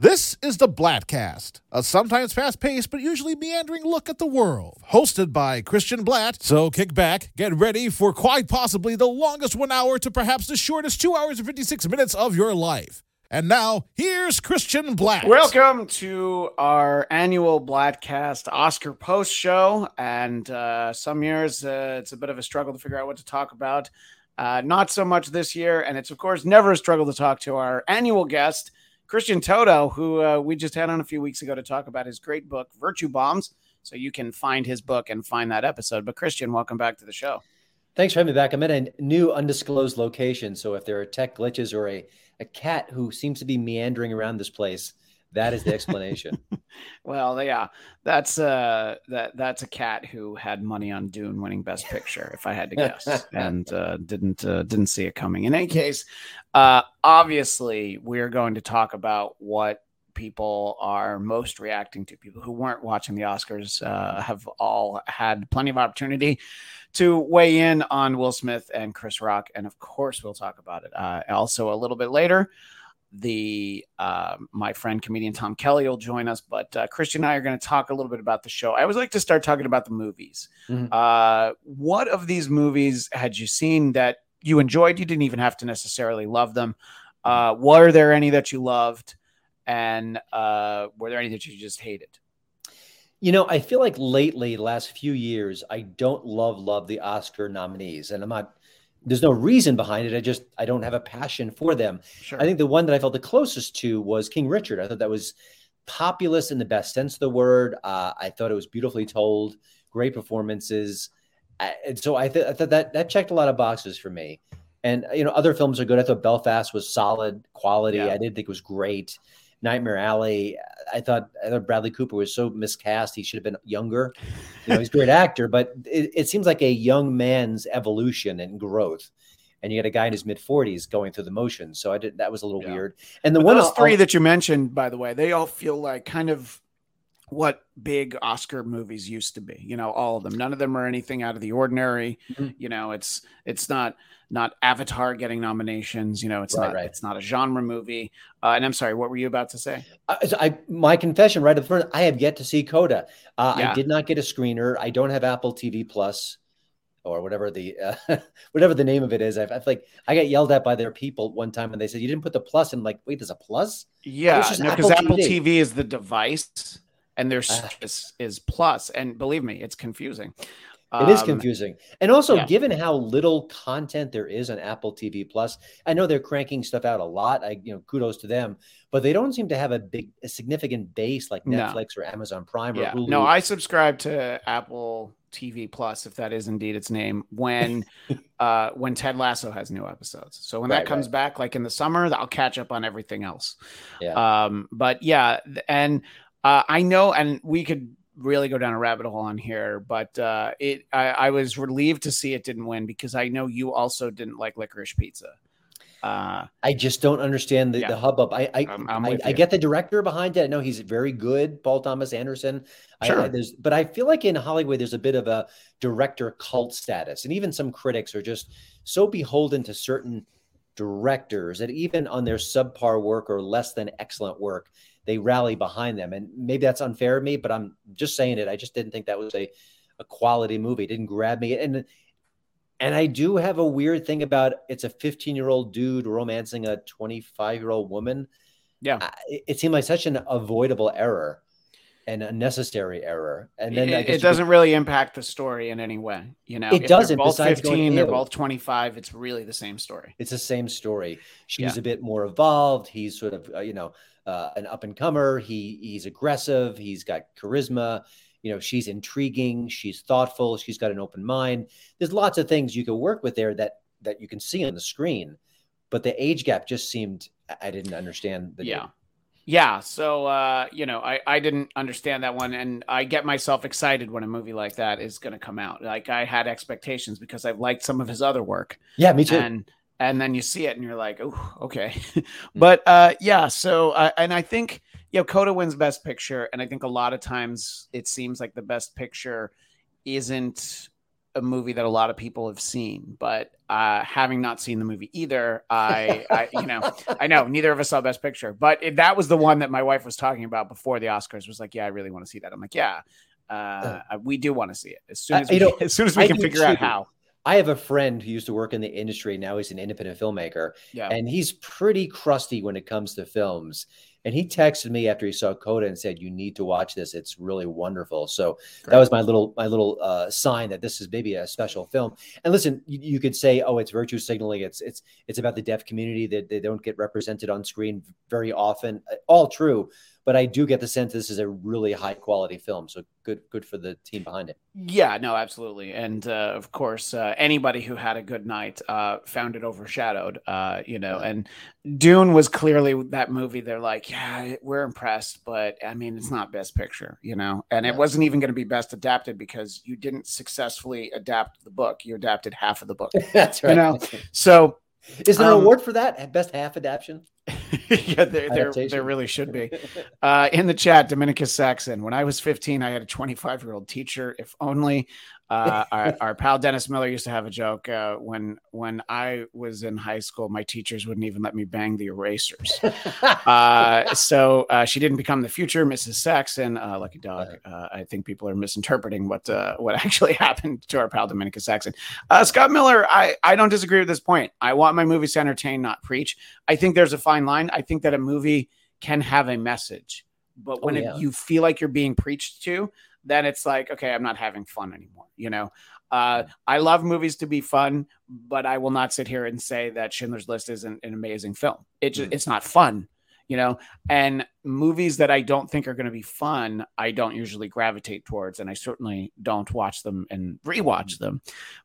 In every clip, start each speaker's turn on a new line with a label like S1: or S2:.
S1: This is the Bladtcast, a sometimes fast paced but usually meandering look at the world, hosted by Christian Bladt. So kick back, get ready for quite possibly the longest one hour to perhaps the shortest two hours and 56 minutes of your life. And now, here's Christian Bladt.
S2: Welcome to our annual Bladtcast Oscar post show. And uh, some years uh, it's a bit of a struggle to figure out what to talk about. Uh, not so much this year. And it's, of course, never a struggle to talk to our annual guest. Christian Toto, who uh, we just had on a few weeks ago to talk about his great book, Virtue Bombs. So you can find his book and find that episode. But Christian, welcome back to the show.
S3: Thanks for having me back. I'm at a new undisclosed location. So if there are tech glitches or a, a cat who seems to be meandering around this place, that is the explanation.
S2: well, yeah, that's uh that that's a cat who had money on Dune winning Best Picture, if I had to guess, and uh, didn't uh, didn't see it coming. In any case, uh, obviously, we're going to talk about what people are most reacting to. People who weren't watching the Oscars uh, have all had plenty of opportunity to weigh in on Will Smith and Chris Rock, and of course, we'll talk about it. Uh, also, a little bit later the uh, my friend comedian Tom Kelly will join us, but uh, Christian and I are going to talk a little bit about the show. I always like to start talking about the movies. Mm-hmm. Uh, what of these movies had you seen that you enjoyed? You didn't even have to necessarily love them. Uh, were there any that you loved, and uh, were there any that you just hated?
S3: You know, I feel like lately, last few years, I don't love love the Oscar nominees, and I'm not there's no reason behind it. I just I don't have a passion for them. Sure. I think the one that I felt the closest to was King Richard. I thought that was populist in the best sense of the word. Uh, I thought it was beautifully told, great performances, I, and so I, th- I thought that that checked a lot of boxes for me. And you know, other films are good. I thought Belfast was solid quality. Yeah. I didn't think it was great. Nightmare Alley. I thought I thought Bradley Cooper was so miscast. He should have been younger. You know, he's a great actor, but it, it seems like a young man's evolution and growth. And you got a guy in his mid forties going through the motions. So I did that was a little yeah. weird. And the
S2: but
S3: one
S2: those 3 that you mentioned, by the way, they all feel like kind of what big Oscar movies used to be. You know, all of them. None of them are anything out of the ordinary. Mm-hmm. You know, it's it's not not Avatar getting nominations. You know, it's right, not right. it's not a genre movie. Uh, and I'm sorry, what were you about to say?
S3: Uh, I my confession right up front. I have yet to see Coda. Uh, yeah. I did not get a screener. I don't have Apple TV Plus or whatever the uh, whatever the name of it is. I, I feel like I got yelled at by their people one time and they said you didn't put the plus in. Like, wait, there's a plus?
S2: Yeah, because no, Apple, Apple TV. TV is the device and there's uh, is, is plus. And believe me, it's confusing.
S3: It is um, confusing. And also, yeah. given how little content there is on Apple TV Plus, I know they're cranking stuff out a lot. I, you know, kudos to them, but they don't seem to have a big, a significant base like Netflix no. or Amazon Prime yeah. or Hulu.
S2: No, I subscribe to Apple TV Plus, if that is indeed its name, when uh when Ted Lasso has new episodes. So when right, that comes right. back, like in the summer, I'll catch up on everything else. Yeah. Um, but yeah, and uh, I know, and we could really go down a rabbit hole on here, but uh, it I, I, was relieved to see it didn't win because I know you also didn't like licorice pizza.
S3: Uh, I just don't understand the, yeah. the hubbub. I I, I'm, I'm I, I, get the director behind it. I know he's very good, Paul Thomas Anderson. Sure. I, there's, but I feel like in Hollywood there's a bit of a director cult status, and even some critics are just so beholden to certain directors that even on their subpar work or less than excellent work, they rally behind them. And maybe that's unfair of me, but I'm just saying it. I just didn't think that was a, a quality movie. It didn't grab me. And and I do have a weird thing about it's a 15 year old dude romancing a 25 year old woman.
S2: Yeah,
S3: it, it, seemed like such an avoidable error and a necessary error. And then
S2: it, it doesn't really impact the story in any way. You know,
S3: it if doesn't.
S2: They're both 15, they're both 25. It's really the same story.
S3: It's the same story. She's yeah. a bit more evolved. He's sort of, uh, you know, uh, an up and comer. He he's aggressive. He's got charisma. You know, she's intriguing. She's thoughtful. She's got an open mind. There's lots of things you can work with there that that you can see on the screen, but the age gap just seemed I didn't understand. The
S2: yeah. Yeah, so uh, you know, I, I didn't understand that one, and I get myself excited when a movie like that is going to come out. Like I had expectations because I've liked some of his other work.
S3: Yeah, me too.
S2: And and then you see it and you're like, oh, okay. but uh, yeah, so uh, and I think you know, Coda wins Best Picture, and I think a lot of times it seems like the Best Picture isn't a movie that a lot of people have seen, but uh, having not seen the movie either, I, I, you know, I know neither of us saw Best Picture, but it, that was the one that my wife was talking about before the Oscars. Was like, yeah, I really want to see that. I'm like, yeah, uh, we do want to see it as soon as we, know, as soon as we I can figure too. out how.
S3: I have a friend who used to work in the industry. Now he's an independent filmmaker, yeah. and he's pretty crusty when it comes to films. And he texted me after he saw Coda and said, "You need to watch this. It's really wonderful." So Great. that was my little my little uh, sign that this is maybe a special film. And listen, you, you, could say, "Oh, it's virtue signaling. It's it's it's about the deaf community that they don't get represented on screen very often." All true, but I do get the sense this is a really high quality film. So good, good for the team behind it.
S2: Yeah, no, absolutely. And uh, of course, uh, anybody who had a good night uh, found it overshadowed, uh, you know, and Dune was clearly that movie. They're like, yeah, we're impressed, but I mean, it's not best picture, you know, and yeah. it wasn't even going to be best adapted because you didn't successfully adapt the book. You adapted half of the book.
S3: That's right.
S2: You know, so
S3: is there um, an award for that? Best half adaptation?
S2: yeah, there, there, there really should be. Uh, in the chat, Dominicus Saxon. When I was 15, I had a 25 year old teacher. If only uh, our, our, pal Dennis Miller used to have a joke uh, when when I was in high school. My teachers wouldn't even let me bang the erasers. uh, so uh, she didn't become the future Mrs. Saxon. Uh, lucky dog. Uh, I think people are misinterpreting what what actually happened to our pal Dominica Saxon. Scott Miller. I I don't disagree with this point. I want my movies to entertain, not preach. I think there's a fine line. I think that a movie can have a message, but when oh, yeah. it, you feel like you're being preached to, then it's like, okay, I'm not having fun anymore. You know, uh, I love movies to be fun, but I will not sit here and say that Schindler's List is an, amazing film. It just, mm. it's not fun, you know. And movies that I don't think are going to be fun, I don't usually gravitate towards, and I certainly don't watch them and rewatch mm. them.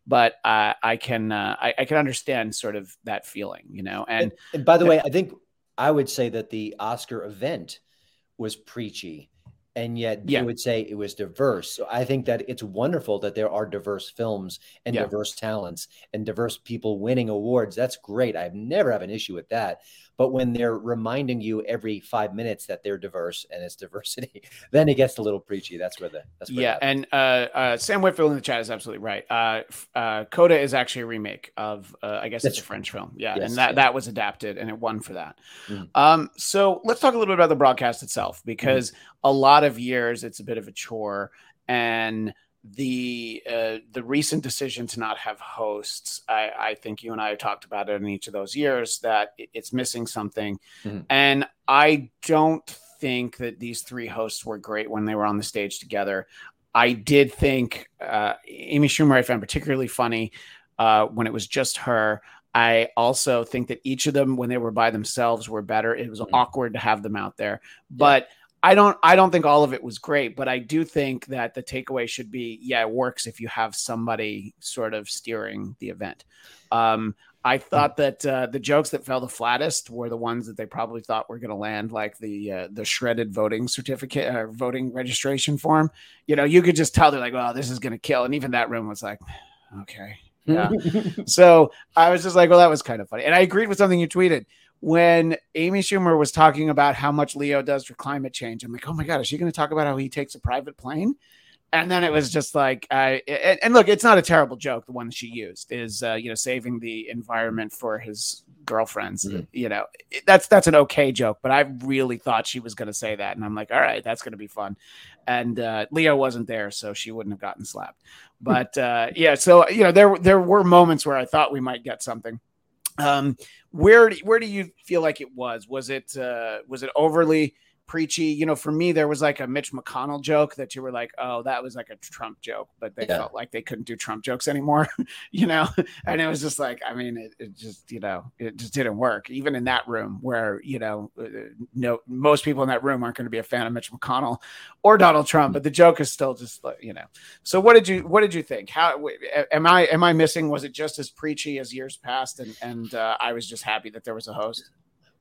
S2: But uh, I can, uh, I, I, can understand sort of that feeling, you know. And,
S3: and, and by the way, I think I would say that the Oscar event was preachy and yet yeah. you would say it was diverse. So I think that it's wonderful that there are diverse films and yeah. diverse talents and diverse people winning awards. That's great. I've never have an issue with that. But when they're reminding you every five minutes that they're diverse and it's diversity, then it gets a little preachy. That's where the that's where
S2: yeah. And uh, uh, Sam Whitfield in the chat is absolutely right. Uh, uh, Coda is actually a remake of uh, I guess that's it's a French film. Yeah, yes, and that yeah. that was adapted and it won for that. Mm. Um, so let's talk a little bit about the broadcast itself because mm. a lot of years it's a bit of a chore and the uh, the recent decision to not have hosts, I, I, think you and I talked about it in each of those years that it's missing something, mm-hmm. and I don't think that these three hosts were great when they were on the stage together. I did think uh, Amy Schumer I found particularly funny uh, when it was just her. I also think that each of them, when they were by themselves, were better. It was mm-hmm. awkward to have them out there, but. Yeah I don't I don't think all of it was great, but I do think that the takeaway should be yeah, it works if you have somebody sort of steering the event. Um, I thought that uh, the jokes that fell the flattest were the ones that they probably thought were going to land, like the uh, the shredded voting certificate or voting registration form. You know, you could just tell they're like, "Well, this is going to kill," and even that room was like, "Okay, yeah." so I was just like, "Well, that was kind of funny," and I agreed with something you tweeted when Amy Schumer was talking about how much Leo does for climate change, I'm like, oh my God, is she going to talk about how he takes a private plane? And then it was just like, I, and, and look, it's not a terrible joke. The one she used is, uh, you know, saving the environment for his girlfriends. Mm-hmm. You know, that's that's an okay joke, but I really thought she was going to say that, and I'm like, all right, that's going to be fun. And uh, Leo wasn't there, so she wouldn't have gotten slapped. But uh, yeah, so you know, there there were moments where I thought we might get something. Um, where where do you feel like it was? Was it uh, was it overly preachy? You know, for me, there was like a Mitch McConnell joke that you were like, oh, that was like a Trump joke, but they yeah. felt like they couldn't do Trump jokes anymore, you know. And it was just like, I mean, it, it, just you know, it just didn't work, even in that room where you know, uh, no, most people in that room aren't going to be a fan of Mitch McConnell or Donald Trump, but the joke is still just you know. So what did you what did you think? How am I am I missing? Was it just as preachy as years past? And and uh, I was just happy that there was a host.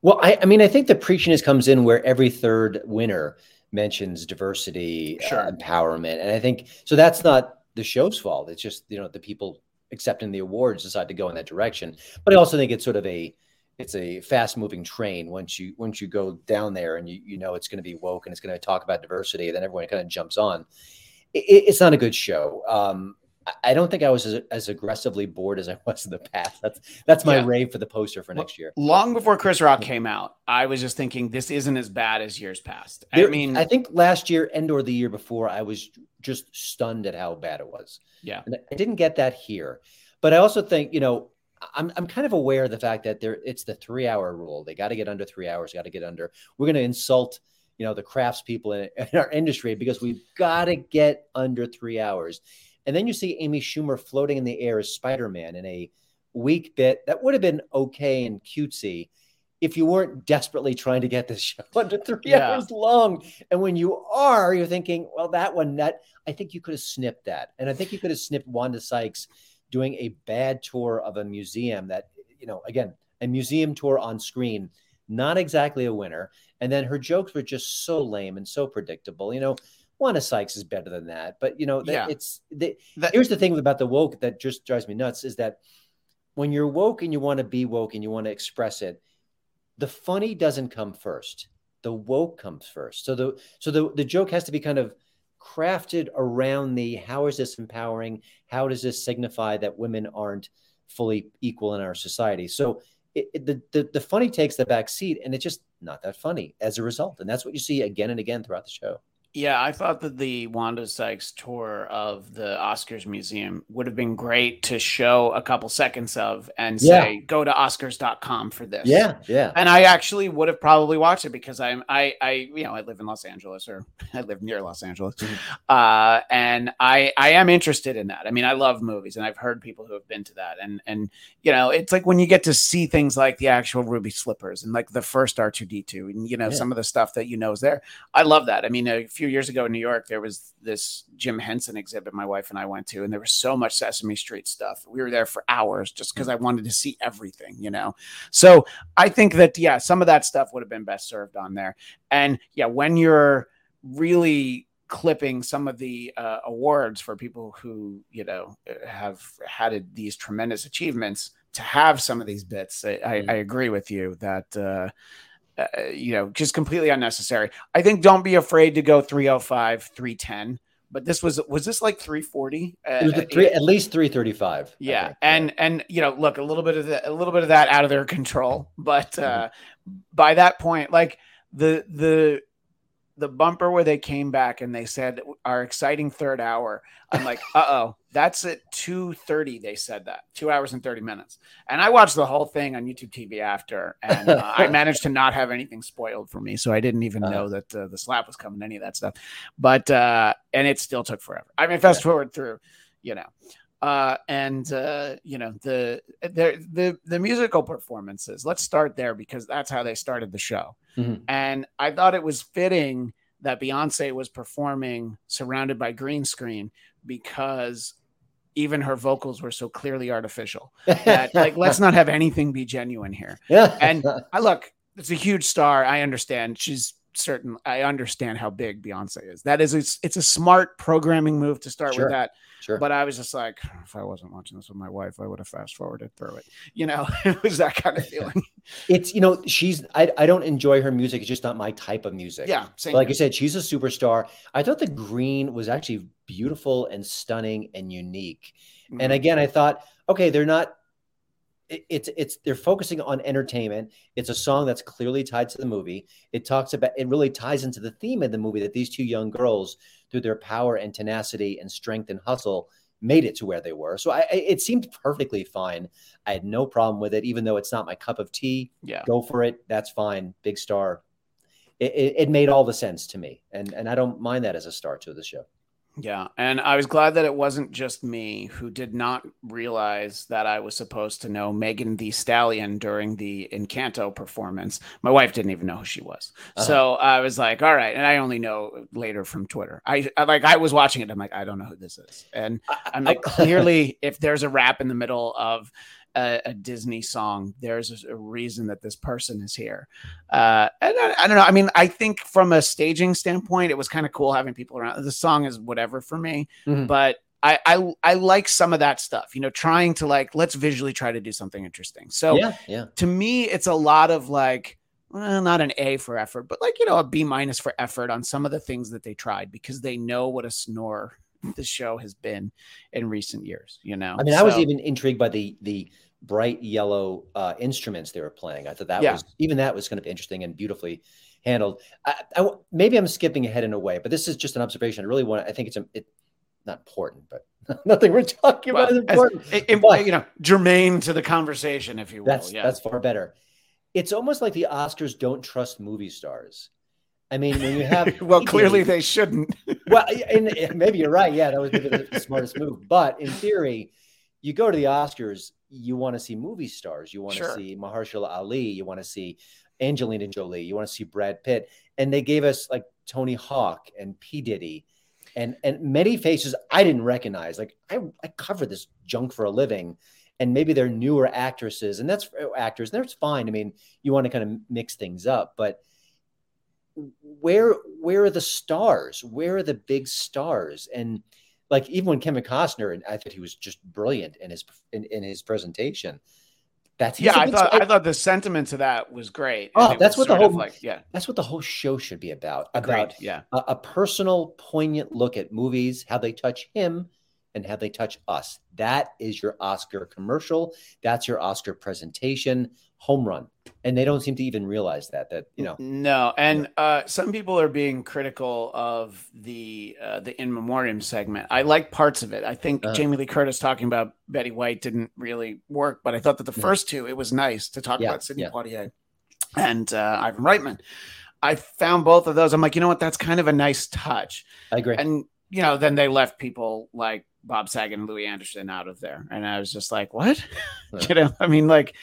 S3: Well, I, I mean, I think the preachiness comes in where every third winner mentions diversity, uh, sure. uh, empowerment, and I think so. That's not the show's fault. It's just you know the people accepting the awards decide to go in that direction. But I also think it's sort of a it's a fast moving train once you once you go down there and you you know it's going to be woke and it's going to talk about diversity then everyone kind of jumps on it, it's not a good show um I don't think I was as, as, aggressively bored as I was in the past. That's that's my yeah. rave for the poster for next year.
S2: Long before Chris Rock mm-hmm. came out, I was just thinking this isn't as bad as years past. There, I mean,
S3: I think last year and or the year before, I was just stunned at how bad it was.
S2: Yeah,
S3: and I didn't get that here, but I also think you know I'm I'm kind of aware of the fact that there it's the three hour rule. They got to get under three hours. Got to get under. We're going to insult you know the craftspeople in, in our industry because we've got to get under three hours. And then you see Amy Schumer floating in the air as Spider Man in a weak bit that would have been okay and cutesy if you weren't desperately trying to get this show under three yeah. hours long. And when you are, you're thinking, well, that one, that I think you could have snipped that. And I think you could have snipped Wanda Sykes doing a bad tour of a museum that, you know, again, a museum tour on screen, not exactly a winner. And then her jokes were just so lame and so predictable. You know, Wanda Sykes is better than that. But you know, yeah. it's the, that, here's the thing about the woke that just drives me nuts is that when you're woke and you want to be woke and you want to express it, the funny doesn't come first. The woke comes first. So the so the, the joke has to be kind of crafted around the how is this empowering? How does this signify that women aren't fully equal in our society? So it, it, the, the the funny takes the back seat, and it's just not that funny as a result. And that's what you see again and again throughout the show.
S2: Yeah, I thought that the Wanda Sykes tour of the Oscars Museum would have been great to show a couple seconds of and say, yeah. go to Oscars.com for this.
S3: Yeah, yeah.
S2: And I actually would have probably watched it because I'm I I you know, I live in Los Angeles or I live near Los Angeles. Mm-hmm. Uh, and I I am interested in that. I mean, I love movies and I've heard people who have been to that. And and you know, it's like when you get to see things like the actual Ruby Slippers and like the first R2D2 and you know, yeah. some of the stuff that you know is there. I love that. I mean, if few years ago in New York, there was this Jim Henson exhibit my wife and I went to, and there was so much Sesame Street stuff. We were there for hours just because I wanted to see everything, you know. So I think that yeah, some of that stuff would have been best served on there. And yeah, when you're really clipping some of the uh, awards for people who you know have had these tremendous achievements to have some of these bits i, I, mm. I agree with you that uh, uh, you know, just completely unnecessary. I think don't be afraid to go 305, 310. But this was was this like 340?
S3: Uh, it was three, at least 335.
S2: Yeah, and and you know, look, a little bit of the, a little bit of that out of their control, but uh, mm-hmm. by that point, like the the the bumper where they came back and they said our exciting third hour. I'm like, uh oh, that's at 2:30. They said that two hours and 30 minutes. And I watched the whole thing on YouTube TV after, and uh, I managed to not have anything spoiled for me, so I didn't even uh-huh. know that uh, the slap was coming, any of that stuff. But uh, and it still took forever. I mean, fast forward through, you know. Uh, and uh, you know the, the the the musical performances. Let's start there because that's how they started the show. Mm-hmm. And I thought it was fitting that Beyonce was performing surrounded by green screen because even her vocals were so clearly artificial that like let's not have anything be genuine here. Yeah. And I look, it's a huge star. I understand she's certain. I understand how big Beyonce is. That is, it's, it's a smart programming move to start sure. with that.
S3: Sure.
S2: But I was just like, if I wasn't watching this with my wife, I would have fast forwarded through it. You know, it was that kind of feeling.
S3: it's you know, she's I, I don't enjoy her music. It's just not my type of music.
S2: Yeah.
S3: like you said, she's a superstar. I thought the green was actually beautiful and stunning and unique. Mm-hmm. And again, I thought, okay, they're not it's it's they're focusing on entertainment. It's a song that's clearly tied to the movie. It talks about it really ties into the theme of the movie that these two young girls through their power and tenacity and strength and hustle made it to where they were. So I, it seemed perfectly fine. I had no problem with it, even though it's not my cup of tea.
S2: Yeah,
S3: go for it. That's fine. Big star. It, it, it made all the sense to me, and and I don't mind that as a start to the show.
S2: Yeah. And I was glad that it wasn't just me who did not realize that I was supposed to know Megan Thee Stallion during the Encanto performance. My wife didn't even know who she was. Uh-huh. So I was like, all right. And I only know later from Twitter. I, I like, I was watching it. I'm like, I don't know who this is. And I'm like, clearly, if there's a rap in the middle of, a, a, Disney song, there's a reason that this person is here. Uh, and I, I, don't know. I mean, I think from a staging standpoint, it was kind of cool having people around. The song is whatever for me, mm-hmm. but I, I I like some of that stuff. You know, trying to like let's visually try to do something interesting. So
S3: yeah, yeah.
S2: To me, it's a lot of like. Well, not an A for effort, but like you know, a B minus for effort on some of the things that they tried because they know what a snore the show has been in recent years. You know,
S3: I mean, so, I was even intrigued by the the bright yellow uh, instruments they were playing. I thought that yeah. was even that was kind of interesting and beautifully handled. I, I, maybe I'm skipping ahead in a way, but this is just an observation. I really want. I think it's a, it, not important, but nothing we're talking well, about is important.
S2: As, it, but, you know, germane to the conversation, if you will.
S3: That's
S2: yeah.
S3: that's far better. It's almost like the Oscars don't trust movie stars. I mean, when you have
S2: well, clearly they shouldn't.
S3: well, and, maybe you're right. Yeah, that was the smartest move. But in theory, you go to the Oscars, you want to see movie stars. You want sure. to see Mahershala Ali. You want to see Angelina Jolie. You want to see Brad Pitt. And they gave us like Tony Hawk and P Diddy, and and many faces I didn't recognize. Like I I cover this junk for a living, and maybe they're newer actresses, and that's uh, actors, and that's fine. I mean, you want to kind of mix things up, but where where are the stars? Where are the big stars? And like even when Kevin Costner, and I thought he was just brilliant in his in, in his presentation.
S2: That's yeah, I thought I thought the sentiment to that was great.
S3: Oh, that's what the whole like yeah, that's what the whole show should be about.
S2: Agreed.
S3: About
S2: yeah,
S3: a, a personal, poignant look at movies, how they touch him, and how they touch us. That is your Oscar commercial. That's your Oscar presentation home run. And they don't seem to even realize that that you know.
S2: No and uh, some people are being critical of the uh, the in memoriam segment. I like parts of it. I think uh, jamie lee curtis talking about betty white didn't really work but i thought that the first two it was nice to talk yeah, about sidney yeah. poitier and uh, ivan reitman. I found both of those. I'm like you know what? That's kind of a nice touch.
S3: I agree.
S2: And you know then they left people like Bob Saget and Louie Anderson out of there. And I was just like, what? you know, I mean, like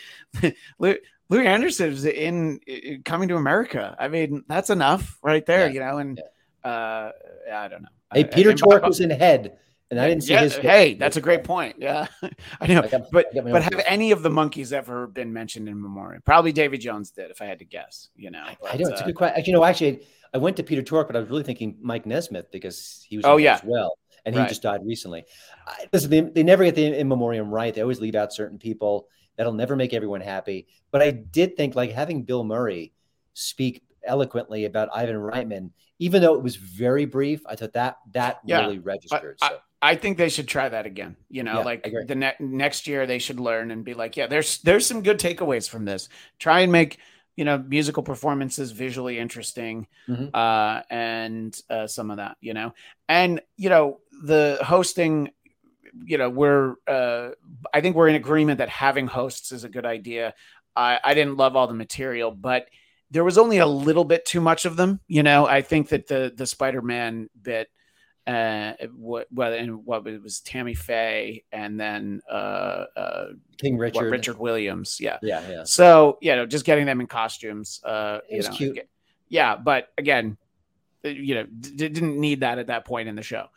S2: Louie Anderson is in, in, coming to America. I mean, that's enough right there, yeah. you know, and yeah. uh, I don't know.
S3: Hey, Peter Tork was in head. And I didn't see
S2: yeah,
S3: his.
S2: Hey, that's a great point. Yeah, I know. I got, but I but have any of the Monkees ever been mentioned in memoriam? Probably David Jones did, if I had to guess. You know,
S3: but, I know it's uh, a good question. You know, actually, I went to Peter Tork, but I was really thinking Mike Nesmith because he was.
S2: Oh yeah, as
S3: well and he right. just died recently. I, listen, they, they never get the in memoriam right. They always leave out certain people. That'll never make everyone happy. But I did think like having Bill Murray speak eloquently about Ivan Reitman, even though it was very brief, I thought that that yeah. really registered.
S2: I, so. I, I, think they should try that again. You know, yeah, like the ne- next year they should learn and be like, yeah, there's there's some good takeaways from this. Try and make you know musical performances visually interesting mm-hmm. uh, and uh, some of that you know. And you know the hosting you know we're uh, i think we're in agreement that having hosts is a good idea. I, I didn't love all the material but there was only a little bit too much of them you know. I think that the the spider-man bit uh, what well, and what it was Tammy Faye, and then uh, uh,
S3: King Richard,
S2: what, Richard Williams, yeah,
S3: yeah, yeah.
S2: So you know, just getting them in costumes, uh,
S3: it was
S2: know,
S3: cute.
S2: Yeah, but again, you know, d- didn't need that at that point in the show.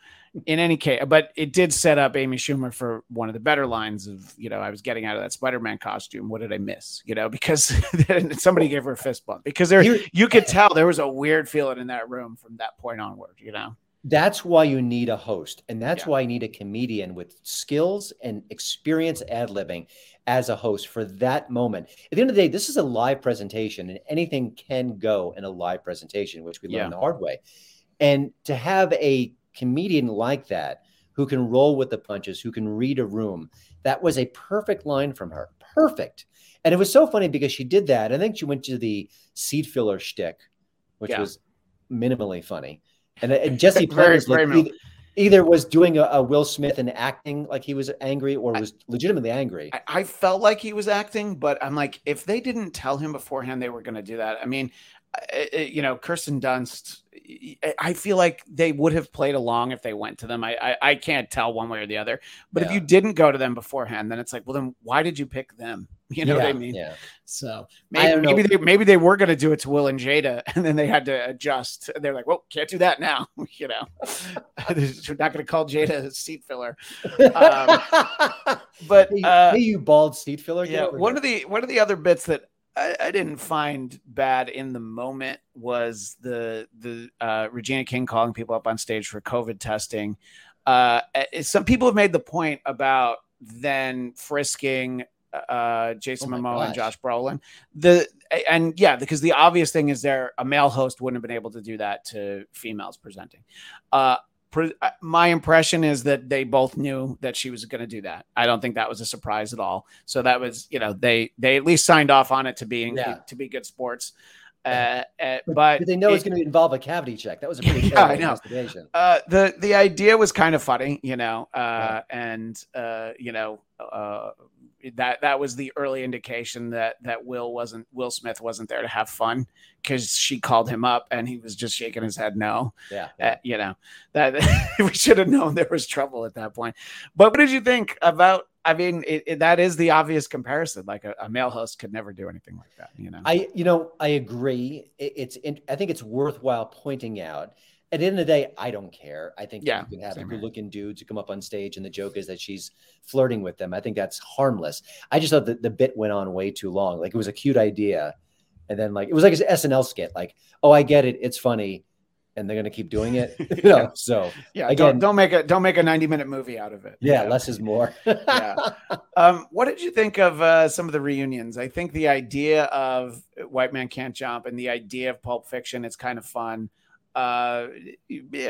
S2: In any case, but it did set up Amy Schumer for one of the better lines of, you know, I was getting out of that Spider-Man costume. What did I miss? You know, because somebody gave her a fist bump because there you could tell there was a weird feeling in that room from that point onward. You know.
S3: That's why you need a host. And that's yeah. why you need a comedian with skills and experience ad libbing as a host for that moment. At the end of the day, this is a live presentation and anything can go in a live presentation, which we learned yeah. the hard way. And to have a comedian like that who can roll with the punches, who can read a room, that was a perfect line from her. Perfect. And it was so funny because she did that. I think she went to the seat filler shtick, which yeah. was minimally funny. And, and Jesse Plemons like either, either, was doing a, a, Will Smith and acting like he was angry or was I, legitimately angry.
S2: I, I, felt like he was acting, but I'm like, if they didn't tell him beforehand they were going to do that, I mean, you know, Kirsten Dunst. I feel like they would have played along if they went to them. I I, I can't tell one way or the other. But yeah. if you didn't go to them beforehand, then it's like, well, then why did you pick them? You know
S3: yeah,
S2: what I mean?
S3: Yeah.
S2: So maybe maybe they maybe they were going to do it to Will and Jada, and then they had to adjust. They're like, well, can't do that now. you know, we're not going to call Jada a seat filler. Um, but
S3: hey, uh, hey, you bald seat filler.
S2: Yeah. One here. of the one of the other bits that I, I, didn't find bad in the moment was the the uh, Regina King calling people up on stage for COVID testing. Uh, eh, some people have made the point about then frisking uh, Jason oh Momoa gosh. and Josh Brolin. The and yeah, because the obvious thing is there a male host wouldn't have been able to do that to females presenting. Uh, uh, my impression is that they both knew that she was going to do that. I don't think that was a surprise at all. So that was, you know, they they at least signed off on it to being yeah. to be good sports. Uh, uh, but
S3: Did they know it, was going to involve a cavity check. That was a pretty yeah, I know. investigation.
S2: Uh, the the idea was kind of funny, you know, uh, yeah. and uh, you know, uh, that that was the early indication that that Will wasn't Will Smith wasn't there to have fun because she called him up and he was just shaking his head no.
S3: Yeah, yeah. Uh,
S2: you know that we should have known there was trouble at that point. But what did you think about? I mean, it, it, that is the obvious comparison. Like a, a, male host could never do anything like that. You know,
S3: I you know I agree. It, it's I think it's worthwhile pointing out at the end of the day, I don't care. I think yeah, you can have good looking dudes who come up on stage and the joke is that she's flirting with them. I think that's harmless. I just thought that the bit went on way too long. Like it was a cute idea. And then like it was like an SNL skit, like, oh, I get it, it's funny, and they're gonna keep doing it. you know, so
S2: yeah, again, don't, don't, make a don't make a 90 minute movie out of it.
S3: Yeah, less is more.
S2: yeah. Um, what did you think of uh, some of the reunions? I think the idea of White Man Can't Jump and the idea of Pulp Fiction is kind of fun uh,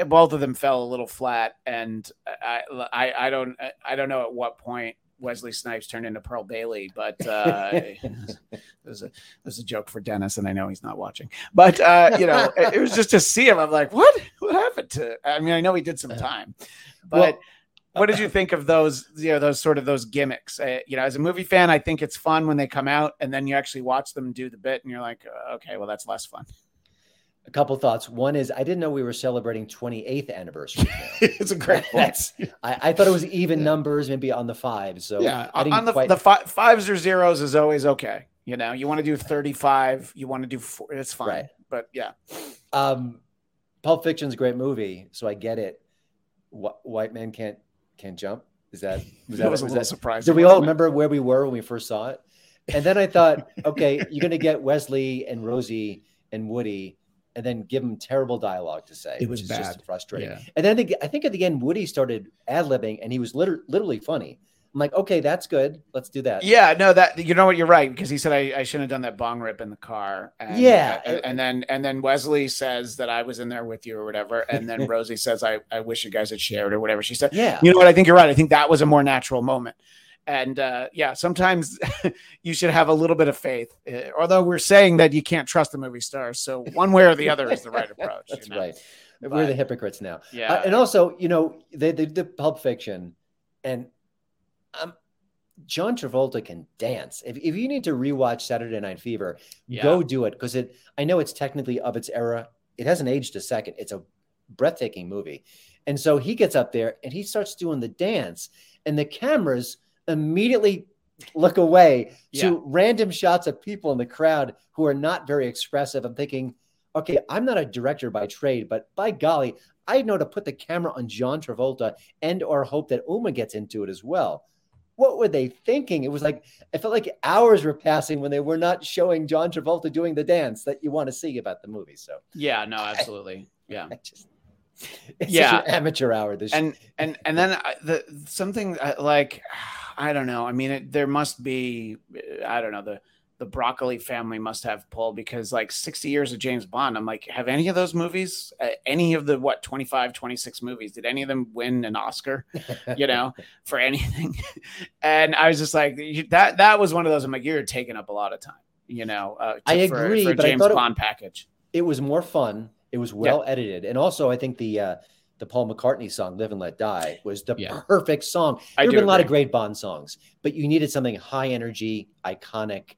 S2: both of them fell a little flat, and I, I, I don't, I don't know at what point Wesley Snipes turned into Pearl Bailey, but uh, there's a there's a joke for Dennis, and I know he's not watching. But uh, you know, it, it, was just to see him. I'm like, what? What happened to? I mean, I know he did some time, but. Well, what did you think of those you know those sort of those gimmicks uh, you know as a movie fan i think it's fun when they come out and then you actually watch them do the bit and you're like okay well that's less fun
S3: a couple thoughts. One is I didn't know we were celebrating 28th anniversary.
S2: it's a great point.
S3: I, I, thought it was even yeah. numbers, maybe on the five. So
S2: yeah, on the, quite... the fi- fives or zeros is always okay. You know, you want to do 35, you want to do four, it's fine. Right. But yeah.
S3: Um, Pulp Fiction's a great movie, so I get it. Wh- white man can't can't jump. Is that was that,
S2: that was a was little surprising?
S3: Did we all remember where we were when we first saw it? And then I thought, okay, you're gonna get Wesley and Rosie and Woody and then give him terrible dialogue to say.
S2: It was bad. just
S3: frustrating. Yeah. And then I think at the end, Woody started ad libbing and he was liter- literally funny. I'm like, okay, that's good. Let's do that.
S2: Yeah, no, that you know what, you're right because he said I, I shouldn't have done that bong rip in the car.
S3: And, yeah,
S2: uh, and then and then Wesley says that I was in there with you or whatever, and then Rosie says I I wish you guys had shared or whatever she said.
S3: Yeah,
S2: you know what? I think you're right. I think that was a more natural moment. And uh, yeah, sometimes you should have a little bit of faith. Uh, although we're saying that you can't trust the movie stars, so one way or the other is the right approach.
S3: That's you know? right. But, we're the hypocrites now.
S2: Yeah, uh,
S3: and also, you know, they, they did Pulp Fiction, and um, John Travolta can dance. If, if you need to rewatch Saturday Night Fever, yeah. go do it because it. I know it's technically of its era. It hasn't aged a second. It's a breathtaking movie, and so he gets up there and he starts doing the dance, and the cameras immediately look away yeah. to random shots of people in the crowd who are not very expressive. I'm thinking, okay, I'm not a director by trade, but by golly, I know to put the camera on John Travolta and or hope that Uma gets into it as well. What were they thinking? It was like I felt like hours were passing when they were not showing John Travolta doing the dance that you want to see about the movie. So
S2: yeah, no, absolutely, yeah. I just,
S3: it's yeah, amateur hour. This
S2: and and and then the something uh, like I don't know. I mean, it, there must be, I don't know, the the broccoli family must have pull because like 60 years of James Bond. I'm like, have any of those movies, uh, any of the what 25, 26 movies, did any of them win an Oscar, you know, for anything? and I was just like, that that was one of those. I'm like, you're taking up a lot of time, you know. Uh, to,
S3: I agree,
S2: for, for
S3: but
S2: James
S3: I
S2: Bond it, package.
S3: It was more fun. It was well yeah. edited, and also I think the uh, the Paul McCartney song "Live and Let Die" was the yeah. perfect song. There have been a lot of great Bond songs, but you needed something high energy, iconic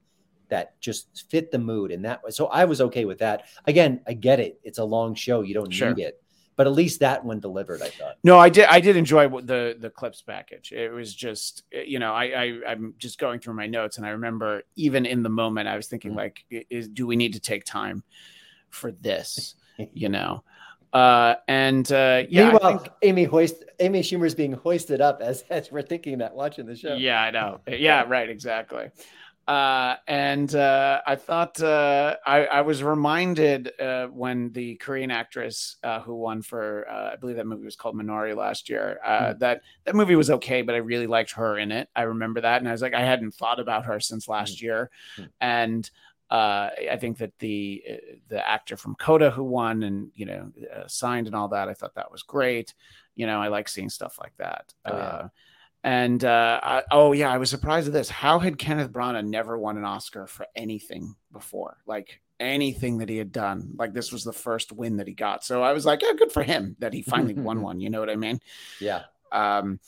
S3: that just fit the mood, and that was so. I was okay with that. Again, I get it; it's a long show; you don't sure. need it, but at least that one delivered. I thought.
S2: No, I did. I did enjoy the the clips package. It was just, you know, I, I I'm just going through my notes, and I remember even in the moment, I was thinking mm-hmm. like, is do we need to take time for this? you know. Uh, and uh, yeah,
S3: meanwhile, think, Amy hoist Amy Schumer's being hoisted up as as we're thinking that watching the show.
S2: Yeah, I know. Yeah, right, exactly. Uh, and uh, I thought uh, I, I was reminded uh, when the Korean actress uh, who won for uh, I believe that movie was called Minari last year mm. that that movie was okay, but I really liked her in it. I remember that, and I was like, I hadn't thought about her since last mm. year, mm. and uh, I think that the uh, the actor from Coda who won and you know uh, signed and all that, I thought that was great. You know, I like seeing stuff like that. Oh, yeah. Uh, and uh, I, oh yeah, I was surprised at this. How had Kenneth Branagh never won an Oscar for anything before? Like anything that he had done. Like this was the first win that he got. So I was like, yeah, good for him that he finally won one. You know what I mean?
S3: Yeah.
S2: Um,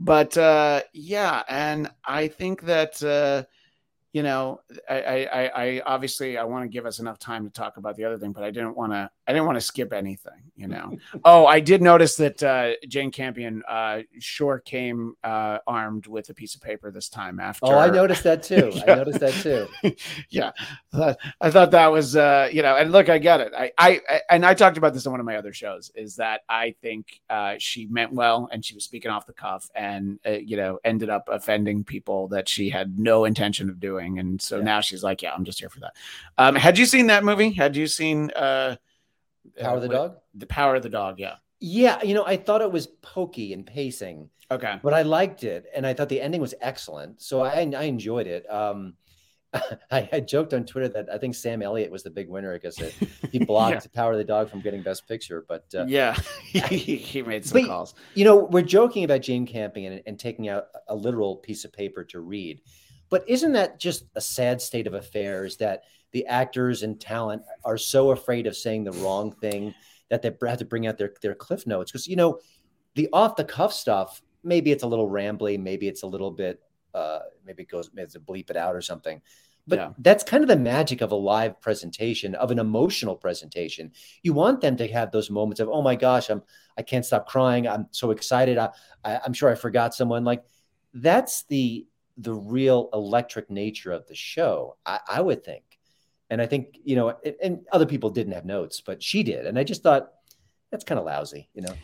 S2: but uh, yeah, and I think that uh, you know, I, I, I obviously I want to give us enough time to talk about the other thing, but I didn't want to, I didn't want to skip anything, you know. oh, I did notice that uh, Jane Campion uh, sure came uh, armed with a piece of paper this time after.
S3: Oh, I noticed that too. yeah. I noticed that too.
S2: yeah, I thought that was, uh, you know, and look, I get it. I, I, and I talked about this on one of my other shows. Is that I think uh, she meant well, and she was speaking off the cuff, and uh, you know, ended up offending people that she had no intention of doing doing. And so yeah. now she's like, yeah, I'm just here for that. Um, had you seen that movie? Had you seen uh,
S3: Power of the Dog?
S2: The Power of the Dog, yeah.
S3: Yeah, you know, I thought it was pokey and pacing.
S2: Okay.
S3: But I liked it and I thought the ending was excellent. So I I enjoyed it. Um I, I joked on Twitter that I think Sam Elliott was the big winner because it, he blocked yeah. Power of the Dog from getting Best Picture. But
S2: uh, yeah, he, he made some but, calls.
S3: You know, we're joking about Jane Campion and, and, taking out a literal piece of paper to read. But isn't that just a sad state of affairs that the actors and talent are so afraid of saying the wrong thing that they have to bring out their, their cliff notes? Because, you know, the off the cuff stuff, maybe it's a little rambly, maybe it's a little bit, uh, maybe it goes, maybe it's a bleep it out or something. But yeah. that's kind of the magic of a live presentation, of an emotional presentation. You want them to have those moments of, oh my gosh, I'm I can't stop crying. I'm so excited. I, I I'm sure I forgot someone. Like that's the the real electric nature of the show, I, I would think. And I think, you know, and, and other people didn't have notes, but she did. And I just thought that's kind of lousy, you know?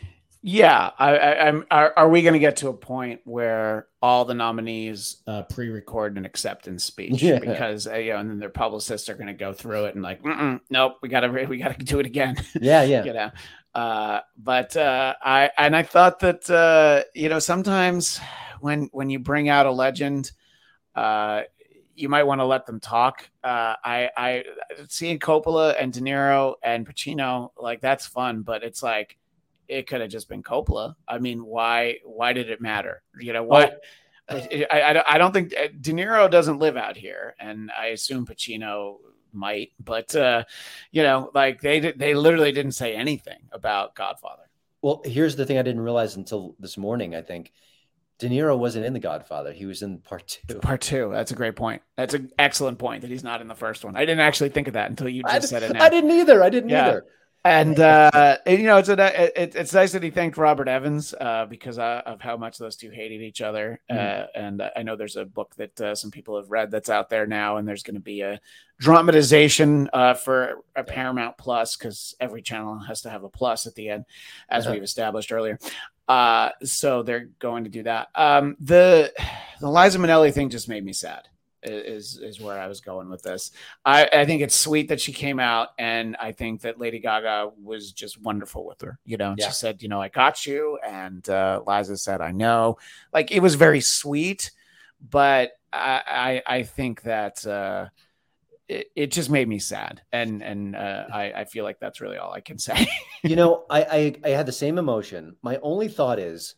S2: Yeah, I, am Are, are, we going to get to a point where all the nominees uh, pre-record an acceptance speech yeah. because uh, you know, and then their publicists are going to go through it and like, nope, we got to we got to do it again.
S3: Yeah, yeah.
S2: you know, uh, but uh, I and I thought that uh, you know sometimes when when you bring out a legend, uh, you might want to let them talk. Uh, I I seeing Coppola and De Niro and Pacino like that's fun, but it's like it could have just been Coppola. I mean, why why did it matter? You know what? I, I, I don't think uh, De Niro doesn't live out here, and I assume Pacino might, but uh, you know, like they they literally didn't say anything about Godfather.
S3: Well, here's the thing I didn't realize until this morning. I think De Niro wasn't in The Godfather. He was in part two.
S2: Part two. That's a great point. That's an excellent point that he's not in the first one. I didn't actually think of that until you just said it. Now.
S3: I didn't either. I didn't yeah. either.
S2: And, uh, and, you know, it's a, it, it's nice that he thanked Robert Evans uh, because uh, of how much those two hated each other. Mm. and I know there's a book that uh, some people have read that's out there now, and there's going to be a dramatization uh, for a Paramount Plus because every channel has to have a plus at the end, as uh-huh. we've established earlier. Uh, so they're going to do that. Um, the the Liza Minnelli thing just made me sad. Is is where I was going with this. I, I think it's sweet that she came out, and I think that Lady Gaga was just wonderful with her. You know, yeah. she said, "You know, I got you," and uh, Liza said, "I know." Like it was very sweet, but I I, I think that. Uh, it, it just made me sad. And and uh, I, I feel like that's really all i can say.
S3: You know I, I, I had the same emotion. My only thought is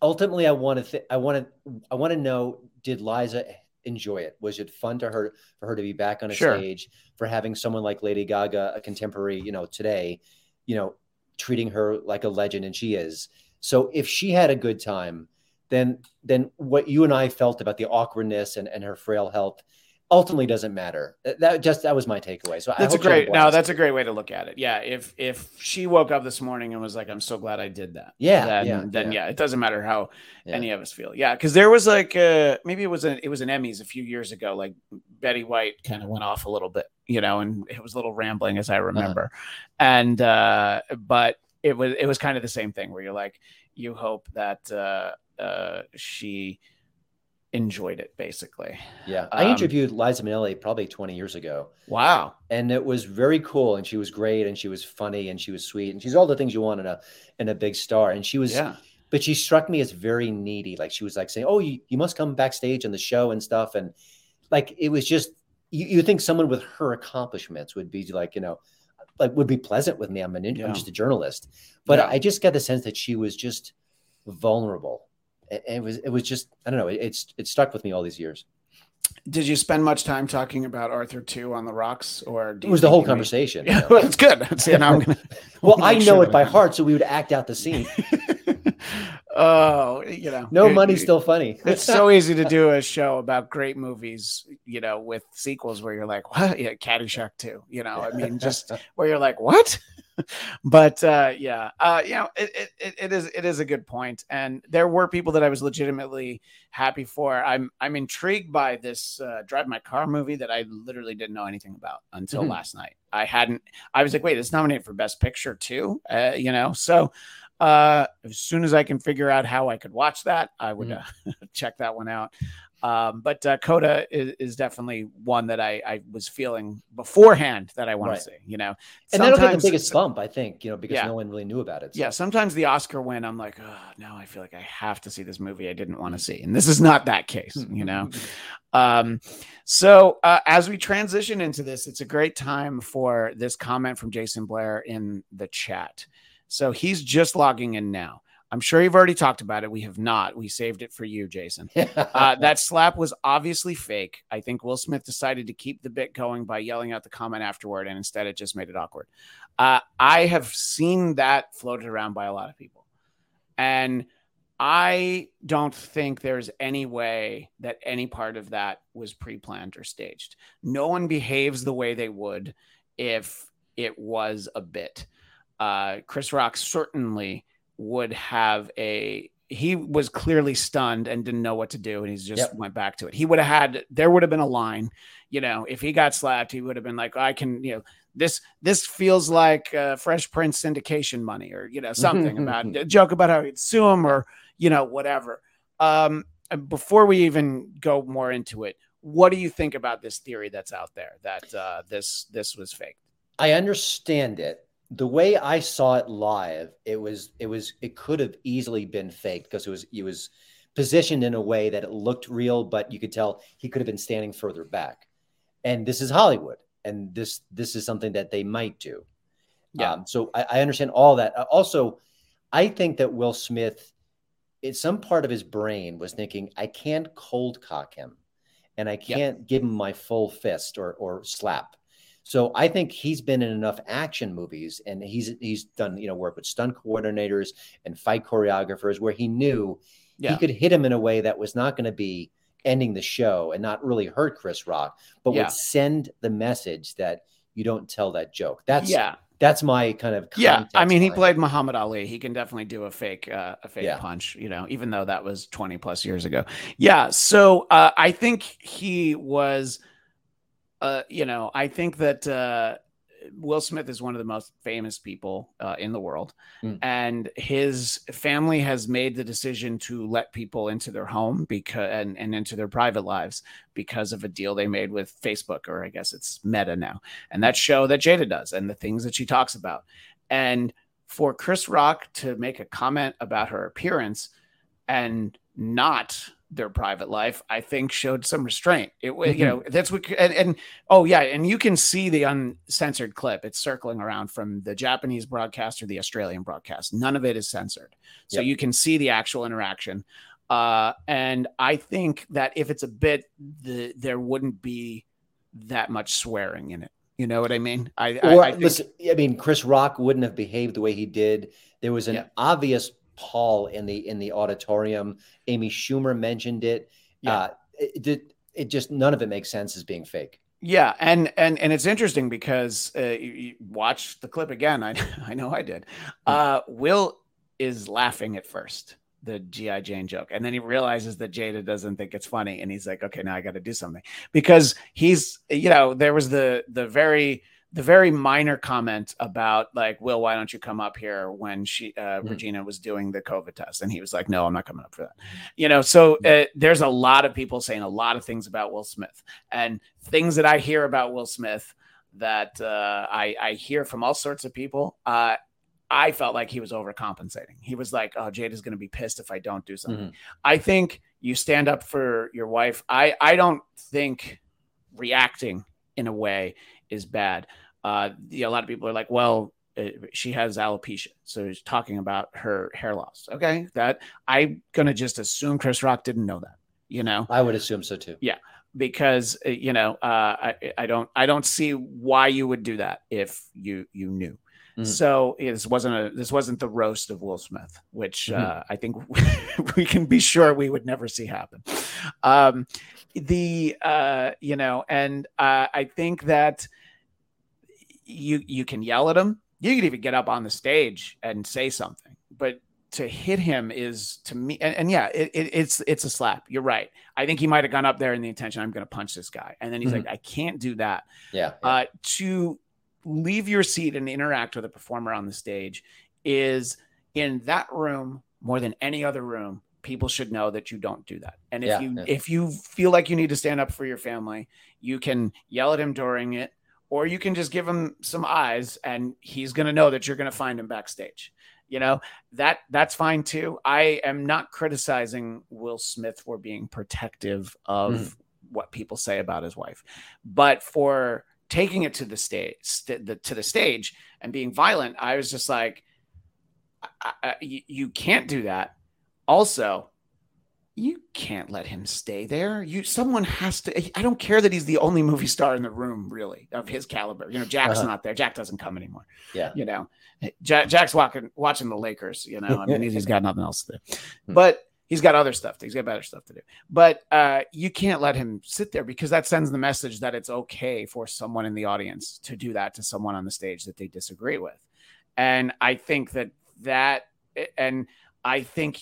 S3: ultimately i want to th- i want to i want to know did liza enjoy it? Was it fun to her for her to be back on a sure. stage for having someone like lady gaga a contemporary you know today you know treating her like a legend and she is. So if she had a good time then then what you and i felt about the awkwardness and, and her frail health ultimately doesn't matter. That just that was my takeaway. So
S2: that's a great no, that's a great way to look at it. Yeah, if if she woke up this morning and was like, "I'm so glad I did that,"
S3: yeah,
S2: then
S3: yeah,
S2: then yeah. yeah it doesn't matter how yeah. any of us feel. Yeah, because there was like uh, maybe it was an it was an Emmys a few years ago. Like Betty White kind of went off a little bit, you know, and it was a little rambling as I uh-huh. remember, uh-huh. and uh, but it was it was kind of the same thing where you're like, you hope that uh, uh, she enjoyed it basically.
S3: Yeah. I um, interviewed Liza Minnelli probably 20 years ago.
S2: Wow.
S3: And it was very cool and she was great and she was funny and she was sweet and she's all the things you want in a in a big star and she was yeah. but she struck me as very needy like she was like saying, "Oh, you, you must come backstage on the show and stuff." And like it was just you, you think someone with her accomplishments would be like, you know, like would be pleasant with me. I'm an yeah. I'm just a journalist, but yeah. I just got the sense that she was just vulnerable. It, was it was just I don't know. It, it's it stuck with me all these years.
S2: Did you spend much time talking about Arthur two on the rocks, or
S3: it was the whole conversation?
S2: Yeah, well, it's good. See, now I'm gonna,
S3: well, I know sure it by heart, so we would act out the scene.
S2: oh, you know,
S3: no money's still funny.
S2: it's so easy to do a show about great movies, you know, with sequels where you're like, what? Yeah, Caddyshack too. You know, I mean, just where you're like, what? but uh, yeah, uh, you know, it, it, it is it is a good point, and there were people that I was legitimately happy for. I'm I'm intrigued by this uh, Drive My Car movie that I literally didn't know anything about until mm-hmm. last night. I hadn't. I was like, wait, it's nominated for Best Picture too. Uh, you know, so uh, as soon as I can figure out how I could watch that, I would mm. uh, check that one out. Um, but uh, Coda is, is, definitely one that I, I, was feeling beforehand that I want right. to see. You know,
S3: and that'll get the biggest bump, I think. You know, because yeah. no one really knew about it.
S2: So. Yeah, sometimes the Oscar win, I'm like, oh, now I feel like I have to see this movie I didn't want to see, and this is not that case. You know, um, so uh, as we transition into this, it's a great time for this comment from Jason Blair in the chat. So he's just logging in now. I'm sure you've already talked about it. We have not. We saved it for you, Jason. uh, that slap was obviously fake. I think Will Smith decided to keep the bit going by yelling out the comment afterward, and instead it just made it awkward. Uh, I have seen that floated around by a lot of people. And I don't think there's any way that any part of that was pre planned or staged. No one behaves the way they would if it was a bit uh, Chris Rock certainly would have a. He was clearly stunned and didn't know what to do, and he just yep. went back to it. He would have had. There would have been a line, you know, if he got slapped, he would have been like, "I can," you know, this this feels like uh, Fresh Prince syndication money, or you know, something about a joke about how he'd sue him, or you know, whatever. Um, before we even go more into it, what do you think about this theory that's out there that uh, this this was fake?
S3: I understand it the way I saw it live, it was it was it could have easily been faked because it was it was positioned in a way that it looked real, but you could tell he could have been standing further back. And this is Hollywood, and this this is something that they might do. Yeah. Um, so I, I, understand all that. Uh, also, I think that Will Smith, in some part of his brain, was thinking, I can't cold cock him, and I can't give him my full fist or or slap so I think he's been in enough action movies and he's he's done, you know, work with stunt coordinators and fight choreographers where he knew yeah. he could hit him in a way that was not going to be ending the show and not really hurt Chris Rock, but yeah. would send the message that you don't tell that joke. That's yeah. That's my kind of
S2: yeah. I mean, he played Muhammad Ali. He can definitely do a fake uh, a fake yeah. punch. You know, even though that was twenty plus years ago. Yeah. So uh, I think he was uh, you know, I think that uh, Will Smith is one of the most famous people uh, in the world, mm. and his family has made the decision to let people into their home because and, and into their private lives because of a deal they made with Facebook, or I guess it's Meta now, and that show that Jada does and the things that she talks about, and for Chris Rock to make a comment about her appearance and not their private life, I think showed some restraint. It mm-hmm. you know that's what and, and, oh yeah, and you can see the uncensored clip. It's circling around from the Japanese broadcast or the Australian broadcast. None of it is censored, so yep. you can see the actual interaction. Uh, and I think that if it's a bit, the, there wouldn't be that much swearing in it. You know what I mean? I,
S3: or,
S2: I,
S3: I think, listen, I mean, Chris Rock wouldn't have behaved the way he did. There was an yeah. obvious pall in the in the auditorium. Amy Schumer mentioned it. Yeah. Uh, it, it, it just none of it makes sense as being fake.
S2: Yeah, and and and it's interesting because uh, you, you watch the clip again. I I know I did. Hmm. Uh, Will is laughing at first the GI Jane joke, and then he realizes that Jada doesn't think it's funny, and he's like, okay, now I got to do something because he's you know there was the the very the very minor comment about like will why don't you come up here when she uh, mm-hmm. regina was doing the covid test? And he was like no i'm not coming up for that. You know so uh, there's a lot of people saying a lot of things about will smith. And things that i hear about will smith that uh, I, I hear from all sorts of people uh, i felt like he was overcompensating. He was like oh jada's going to be pissed if i don't do something. Mm-hmm. i think you stand up for your wife. I i don't think reacting in a way is bad. Uh, a lot of people are like, well, uh, she has alopecia, so he's talking about her hair loss. Okay, that I'm gonna just assume Chris Rock didn't know that. You know,
S3: I would assume so too.
S2: Yeah, because uh, you know, uh, I I don't I don't see why you would do that if you you knew. Mm-hmm. So this wasn't a this wasn't the roast of Will Smith, which mm-hmm. uh, I think we can be sure we would never see happen. Um, the uh, you know, and uh, I think that you you can yell at him. You can even get up on the stage and say something, but to hit him is to me and, and yeah it, it, it's it's a slap you're right i think he might have gone up there in the intention i'm going to punch this guy and then he's mm-hmm. like i can't do that
S3: yeah, yeah.
S2: Uh, to leave your seat and interact with a performer on the stage is in that room more than any other room people should know that you don't do that and if yeah, you yeah. if you feel like you need to stand up for your family you can yell at him during it or you can just give him some eyes and he's going to know that you're going to find him backstage you know that that's fine too i am not criticizing will smith for being protective of mm. what people say about his wife but for taking it to the stage st- the, to the stage and being violent i was just like I, I, you, can't do that. Also you can't let him stay there. You someone has to i don't care that he's the only movie star in the room really of his caliber. You know jack's uh-huh. not there. Jack doesn't come anymore.
S3: Yeah.
S2: You know jack, jack's walking watching the lakers you know i mean he's got nothing else to do. Hmm. but he's got other stuff. To, he's got better stuff to do. But uh, you can't let him sit there because that sends the message that it's okay for someone in the audience to do that to someone on the stage that they disagree with. And I think that that, and I think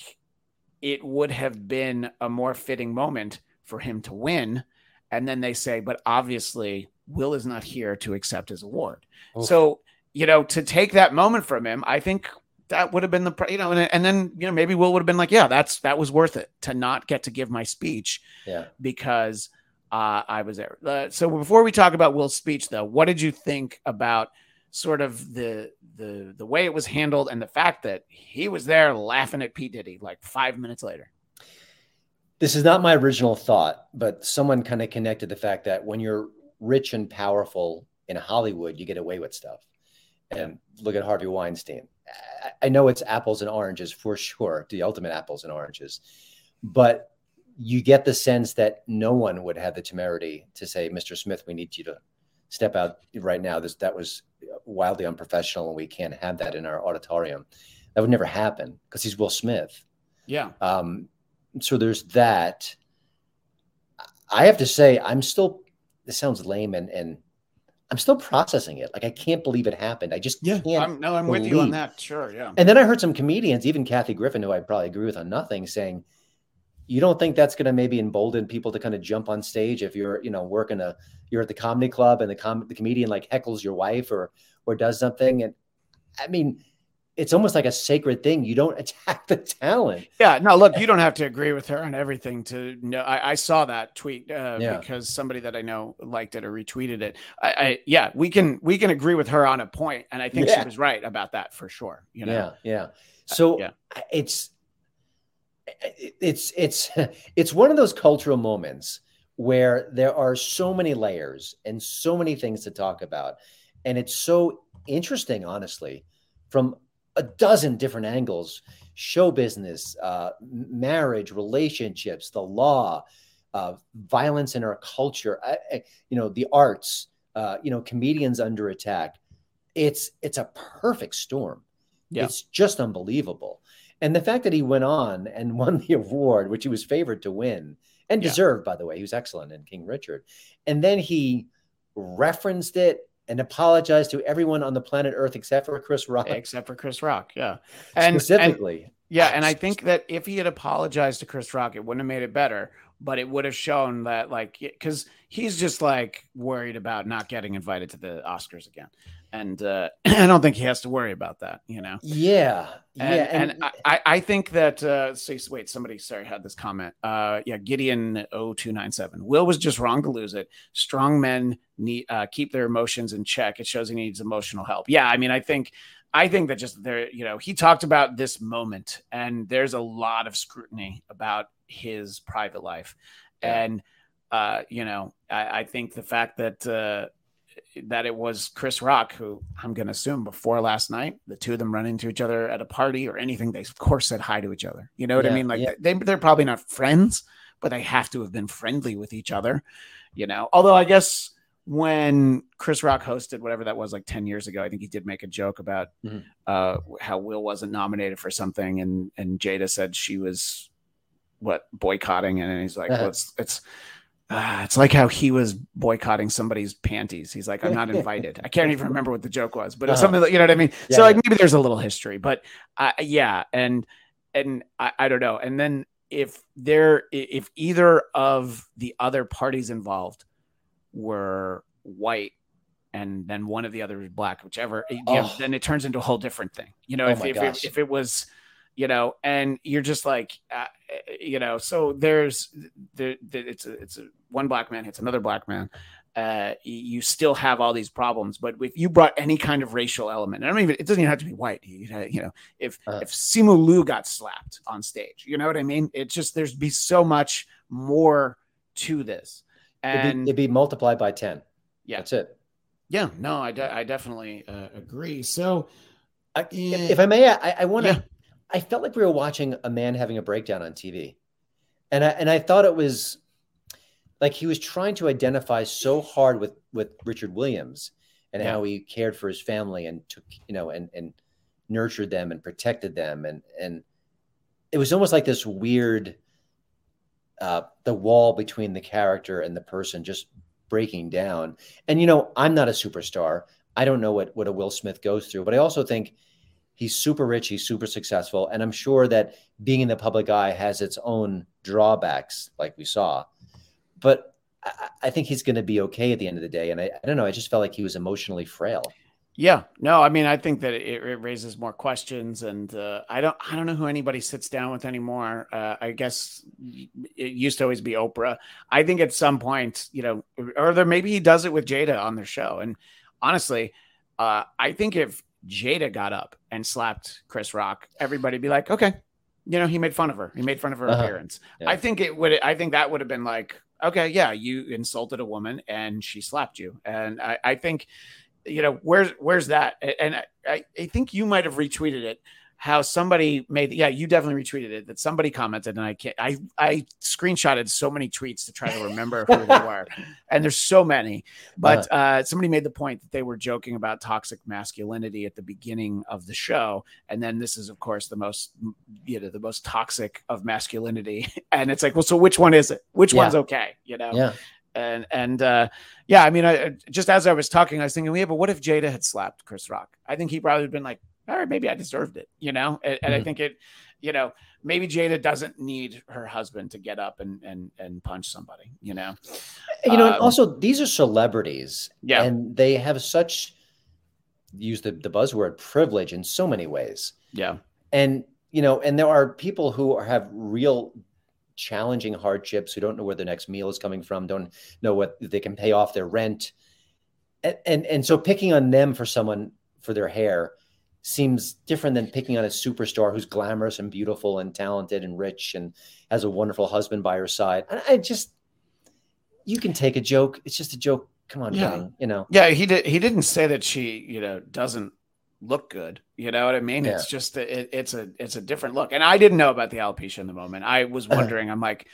S2: it would have been a more fitting moment for him to win. And then they say, but obviously, Will is not here to accept his award. Oof. So, you know, to take that moment from him, I think that would have been the you know and, and then you know maybe will would have been like yeah that's that was worth it to not get to give my speech
S3: yeah
S2: because uh, i was there uh, so before we talk about will's speech though what did you think about sort of the the the way it was handled and the fact that he was there laughing at P Diddy like five minutes later.
S3: This is not my original thought, but someone kind of connected the fact that when you're rich and powerful in Hollywood, you get away with stuff. And look at Harvey Weinstein. I know it's apples and oranges for sure, the ultimate apples and oranges, but you get the sense that no one would have the temerity to say, Mr. Smith, we need you to step out right now. This that was wildly unprofessional, and we can't have that in our auditorium. That would never happen because he's Will Smith.
S2: Yeah.
S3: Um, so there's that. I have to say, I'm still. This sounds lame, and and I'm still processing it. Like I can't believe it happened. I just yeah. can't.
S2: I'm, no, I'm believe. with you on that. Sure, yeah.
S3: And then I heard some comedians, even Kathy Griffin, who I probably agree with on nothing, saying, "You don't think that's going to maybe embolden people to kind of jump on stage if you're, you know, working a, you're at the comedy club and the com- the comedian like heckles your wife or or does something." And I mean, it's almost like a sacred thing. You don't attack the talent.
S2: Yeah, no, look, you don't have to agree with her on everything to know. I, I saw that tweet uh, yeah. because somebody that I know liked it or retweeted it. I, I, yeah, we can we can agree with her on a point, and I think yeah. she was right about that for sure. You know,
S3: yeah, yeah. So uh, yeah. it's it's it's it's one of those cultural moments where there are so many layers and so many things to talk about, and it's so interesting, honestly, from a dozen different angles show business, uh, marriage, relationships, the law, uh, violence in our culture, I, I, you know, the arts, uh, you know, comedians under attack. It's it's a perfect storm. Yeah. It's just unbelievable. And the fact that he went on and won the award, which he was favored to win and yeah. deserved, by the way, he was excellent in King Richard. And then he referenced it and apologize to everyone on the planet Earth except for Chris Rock.
S2: Except for Chris Rock, yeah. And
S3: specifically.
S2: And, yeah, and I think that if he had apologized to Chris Rock, it wouldn't have made it better, but it would have shown that like because he's just like worried about not getting invited to the Oscars again and uh, I don't think he has to worry about that, you know.
S3: Yeah,
S2: and,
S3: yeah,
S2: and, and I, I think that. Uh, say, wait, somebody sorry had this comment. Uh, yeah, Gideon 0297. Will was just wrong to lose it. Strong men need uh, keep their emotions in check. It shows he needs emotional help. Yeah, I mean, I think. I think that just there, you know, he talked about this moment, and there's a lot of scrutiny about his private life, yeah. and uh, you know, I, I, think the fact that uh, that it was Chris Rock, who I'm going to assume before last night, the two of them run into each other at a party or anything, they of course said hi to each other. You know what yeah, I mean? Like yeah. they, they're probably not friends, but they have to have been friendly with each other. You know, although I guess when Chris Rock hosted whatever that was like 10 years ago, I think he did make a joke about mm-hmm. uh, how Will wasn't nominated for something and and Jada said she was what boycotting and he's like, uh-huh. well, it's it's uh, it's like how he was boycotting somebody's panties. He's like, I'm not invited. I can't even remember what the joke was, but uh-huh. something like, you know what I mean? Yeah, so like maybe there's a little history, but uh, yeah. And, and I, I don't know. And then if there, if either of the other parties involved were white and then one of the other is black, whichever, oh. then it turns into a whole different thing. You know, oh if, if it, if, it, was, you know, and you're just like, uh, you know, so there's, there, it's a, it's a, one black man hits another black man. Uh, you still have all these problems, but if you brought any kind of racial element, I don't even, it doesn't even have to be white. You, you know, if, uh, if Simu Liu got slapped on stage, you know what I mean? It's just, there's be so much more to this. And
S3: it'd be, it'd be multiplied by 10.
S2: Yeah.
S3: That's it.
S2: Yeah. No, I, de- I definitely uh, agree. So,
S3: uh, if, if, I may, I, I want to, yeah. I felt like we were watching a man having a breakdown on TV. And I, and I thought it was like he was trying to identify so hard with, with Richard Williams and yeah. how he cared for his family and took, you know, and, and nurtured them and protected them. And, and it was almost like this weird, uh, the wall between the character and the person just breaking down. And you know, I'm not a superstar. I don't know what what a Will Smith goes through, but I also think he's super rich, he's super successful, and I'm sure that being in the public eye has its own drawbacks, like we saw. But I, I think he's going to be okay at the end of the day. And I, I don't know, I just felt like he was emotionally frail.
S2: Yeah, no, I mean, I think that it, it raises more questions, and uh, I don't, I don't know who anybody sits down with anymore. Uh, I guess it used to always be Oprah. I think at some point, you know, or there maybe he does it with Jada on their show. And honestly, uh, I think if Jada got up and slapped Chris Rock, everybody'd be like, okay, you know, he made fun of her. He made fun of her uh-huh. appearance. Yeah. I think it would. I think that would have been like, okay, yeah, you insulted a woman and she slapped you, and I, I think you know, where's where's that? And I, I think you might have retweeted it. How somebody made, yeah, you definitely retweeted it. That somebody commented, and I can't. I I screenshotted so many tweets to try to remember who they were, and there's so many. But uh, uh, somebody made the point that they were joking about toxic masculinity at the beginning of the show, and then this is, of course, the most, you know, the most toxic of masculinity. And it's like, well, so which one is it? Which yeah. one's okay? You know?
S3: Yeah
S2: and and uh, yeah, I mean, I, just as I was talking, I was thinking, yeah, but what if Jada had slapped Chris Rock? I think he probably would have been like, all right, maybe I deserved it, you know. And, and mm-hmm. I think it, you know, maybe Jada doesn't need her husband to get up and and and punch somebody, you know.
S3: You know, um, also these are celebrities,
S2: yeah,
S3: and they have such use the the buzzword privilege in so many ways,
S2: yeah,
S3: and you know, and there are people who have real challenging hardships, who don't know where their next meal is coming from, don't know what they can pay off their rent. And, and, and so picking on them for someone for their hair seems different than picking on a superstar who's glamorous and beautiful and talented and rich and has a wonderful husband by her side. I, I just, you can take a joke. It's just a joke. Come on, yeah. you know.
S2: Yeah, he did. He didn't say that she, you know, doesn't look good. You know what I mean? Yeah. It's just it, it's a it's a different look. And I didn't know about the alopecia in the moment. I was uh-huh. wondering. I'm like,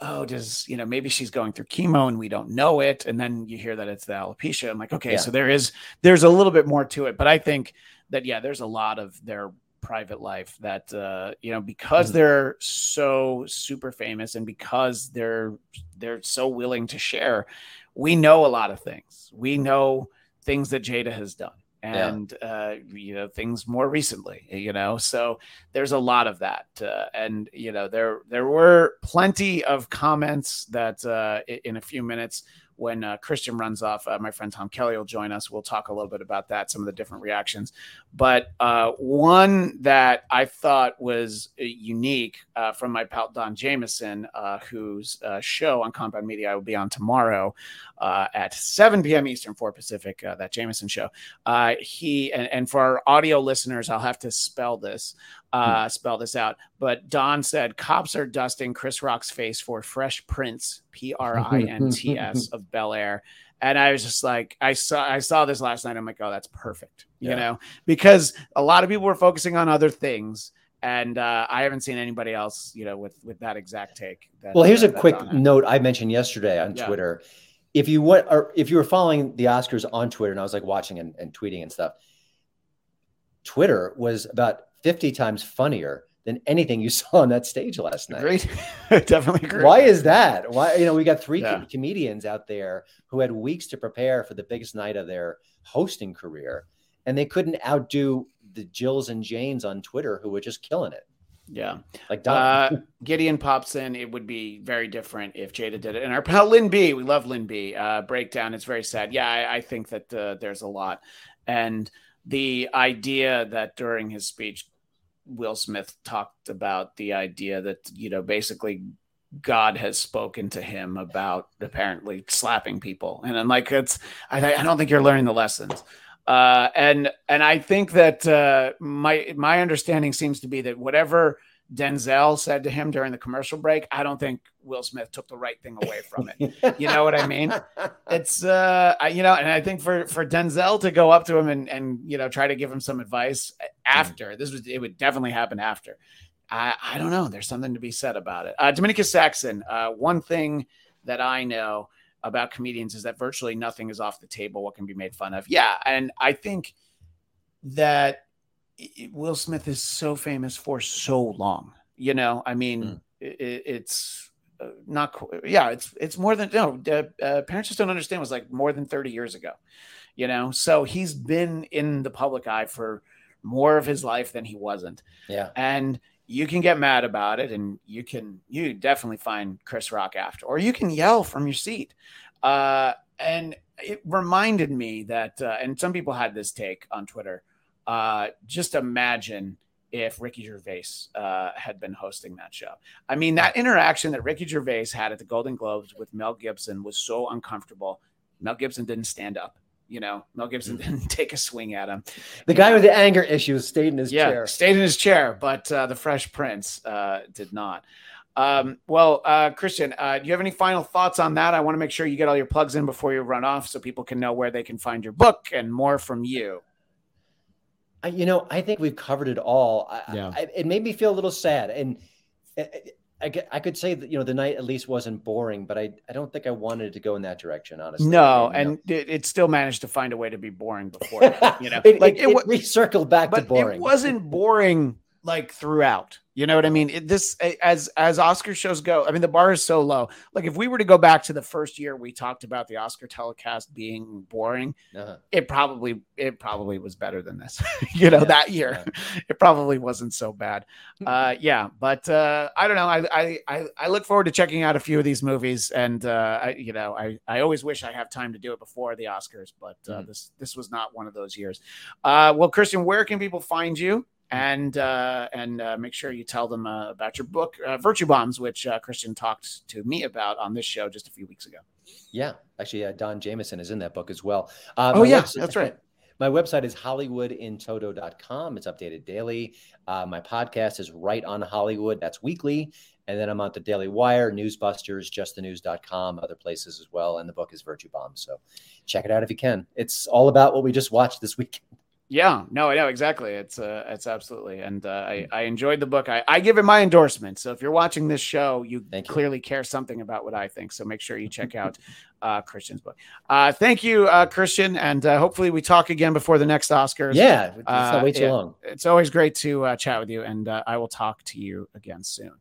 S2: oh, does you know maybe she's going through chemo and we don't know it, and then you hear that it's the alopecia. I'm like, okay, yeah. so there is there's a little bit more to it. But I think that yeah, there's a lot of their private life that uh, you know because mm-hmm. they're so super famous and because they're they're so willing to share we know a lot of things we know things that jada has done and yeah. uh, you know things more recently you know so there's a lot of that uh, and you know there there were plenty of comments that uh, in a few minutes when uh, Christian runs off, uh, my friend Tom Kelly will join us. We'll talk a little bit about that, some of the different reactions. But uh, one that I thought was uh, unique uh, from my pal Don Jamieson, uh, whose show on Compound Media I will be on tomorrow Uh, at 7 p.m. Eastern, 4 Pacific, uh, that Jamieson show. Uh, he and, and for our audio listeners, I'll have to spell this. Uh, hmm. spell this out. But Don said cops are dusting Chris Rock's face for Fresh Prince P R I N T S of Bel Air. And I was just like, I saw, I saw this last night. I'm like, oh, that's perfect, you
S3: Yeah.
S2: know, because a lot of people were focusing on other things, and uh, I haven't seen anybody else, you know, with with that exact take. That,
S3: Well, here's a quick note I mentioned yesterday on
S2: Yeah.
S3: Twitter. If you went or if you were following the Oscars on Twitter, and I was like watching and, and tweeting and stuff, Twitter was about 50 times funnier than anything you saw on that stage last night.
S2: Agreed. Definitely agree.
S3: Why is that? Why you know we got three
S2: Yeah.
S3: com- comedians out there who had weeks to prepare for the biggest night of their hosting career, and they couldn't outdo the Jills and Janes on Twitter who were just killing it.
S2: Yeah.
S3: Like
S2: Uh, Gideon pops in. It would be very different if Jada did it. And our pal Lynn B, we love Lynn B. Uh, breakdown. It's very sad. Yeah, I, I think that uh, there's a lot, and the idea that during his speech, Will Smith talked about the idea that you know basically God has spoken to him about apparently slapping people, and I'm like, it's I, I don't think you're learning the lessons. Uh, and and I think that uh, my my understanding seems to be that whatever Denzel said to him during the commercial break, I don't think Will Smith took the right thing away from it. You know what I mean? It's uh, I, you know, and I think for for Denzel to go up to him and and you know try to give him some advice after this was it would definitely happen after. I I don't know. There's something to be said about it. Uh, Dominica Saxon. Uh, one thing that I know about comedians is that virtually nothing is off the table. What can be made fun of? Yeah, and I think that Will Smith is so famous for so long. You know, I mean,
S3: Mm.
S2: i i- it's uh, not. Yeah, it's it's more than no. Uh, Parents just don't understand was like more than thirty years ago. You know, so he's been in the public eye for more of his life than he wasn't
S3: yeah.
S2: and you can get mad about it and you can you definitely find chris rock after or you can yell from your seat uh, and it reminded me that uh, and some people had this take on twitter uh, just imagine if ricky gervais uh, had been hosting that show i mean that interaction that ricky gervais had at the golden globes with mel gibson was so uncomfortable mel gibson didn't stand up you know mel gibson didn't take a swing at him
S3: The guy with the anger issues stayed in his
S2: yeah,
S3: chair.
S2: stayed in his chair, but uh, the Fresh Prince uh, did not. Um, well, uh, Christian, uh, do you have any final thoughts on that? I want to make sure you get all your plugs in before you run off, so people can know where they can find your book and more from you.
S3: I, you know, I think we've covered it all. I,
S2: Yeah.
S3: I, it made me feel a little sad, and eh, eh, I, I, I could say that you know the night at least wasn't boring, but I, I don't think I wanted it to go in that direction. Honestly,
S2: No,
S3: you know.
S2: and it, it still managed to find a way to be boring before. you know,
S3: it,
S2: like
S3: it,
S2: it,
S3: it recircled back to boring.
S2: it wasn't boring like throughout. You know what I mean? It, this as as Oscar shows go. I mean, the bar is so low. Like if we were to go back to the first year we talked about the Oscar telecast being boring,
S3: Uh-huh.
S2: it probably it probably was better than this. you know,
S3: Yeah,
S2: that year it probably wasn't so bad. Uh, yeah, but uh, I don't know. I, I I look forward to checking out a few of these movies, and uh, I you know I I always wish I have time to do it before the Oscars, but uh,
S3: Mhm.
S2: this this was not one of those years. Uh, well, Christian, where can people find you? And uh, and uh, make sure you tell them uh, about your book, uh, Virtue Bombs, which uh, Christian talked to me about on this show just a few weeks ago.
S3: Yeah, actually, uh, Don Jamieson is in that book as well.
S2: Oh, yeah,
S3: website-
S2: that's right.
S3: My website is hollywoodintoto.com. It's updated daily. Uh, my podcast is right on Hollywood. That's weekly. And then I'm on the Daily Wire, Newsbusters, justthenews.com, other places as well. And the book is Virtue Bomb. So check it out if you can. It's all about what we just watched this week.
S2: Yeah, no, I know exactly. It's uh, it's absolutely, and uh, I I enjoyed the book. I I give it my endorsement. So if you're watching this show, you,
S3: Thank you.
S2: clearly care something about what I think. So make sure you check out uh, Christian's book. Uh, thank you, uh, Christian, and uh, hopefully we talk again before the next Oscars.
S3: Yeah, it's
S2: Uh,
S3: not way too long.
S2: it's always great to uh, chat with you, and uh, I will talk to you again soon.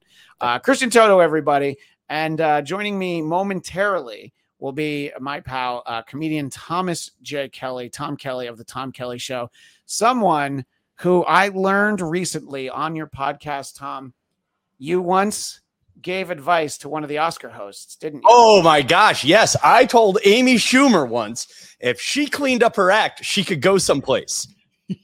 S2: Uh, Christian Toto, everybody, and uh, joining me momentarily will be my pal, uh, comedian Thomas J. Kelly, Tom Kelly of the Tom Kelly Show, someone who I learned recently on your podcast, Tom. You once gave advice to one of the Oscar hosts, didn't you?
S4: Oh my gosh, yes. I told Amy Schumer once if she cleaned up her act, she could go someplace.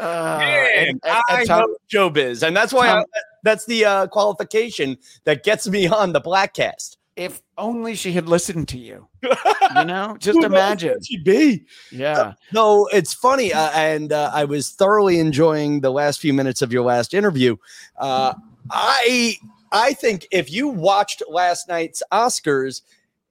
S2: Uh,
S4: Man,
S2: and- and-
S4: I
S2: and Tom-
S4: know showbiz, and that's why
S2: Tom-
S4: I, that's the uh, qualification that gets me on the Bladtcast.
S2: If only she had listened to you, you know, just imagine.
S4: she'd be.
S2: Yeah.
S4: No, it's funny, uh, and uh, I was thoroughly enjoying the last few minutes of your last interview. Uh, I I think if you watched last night's Oscars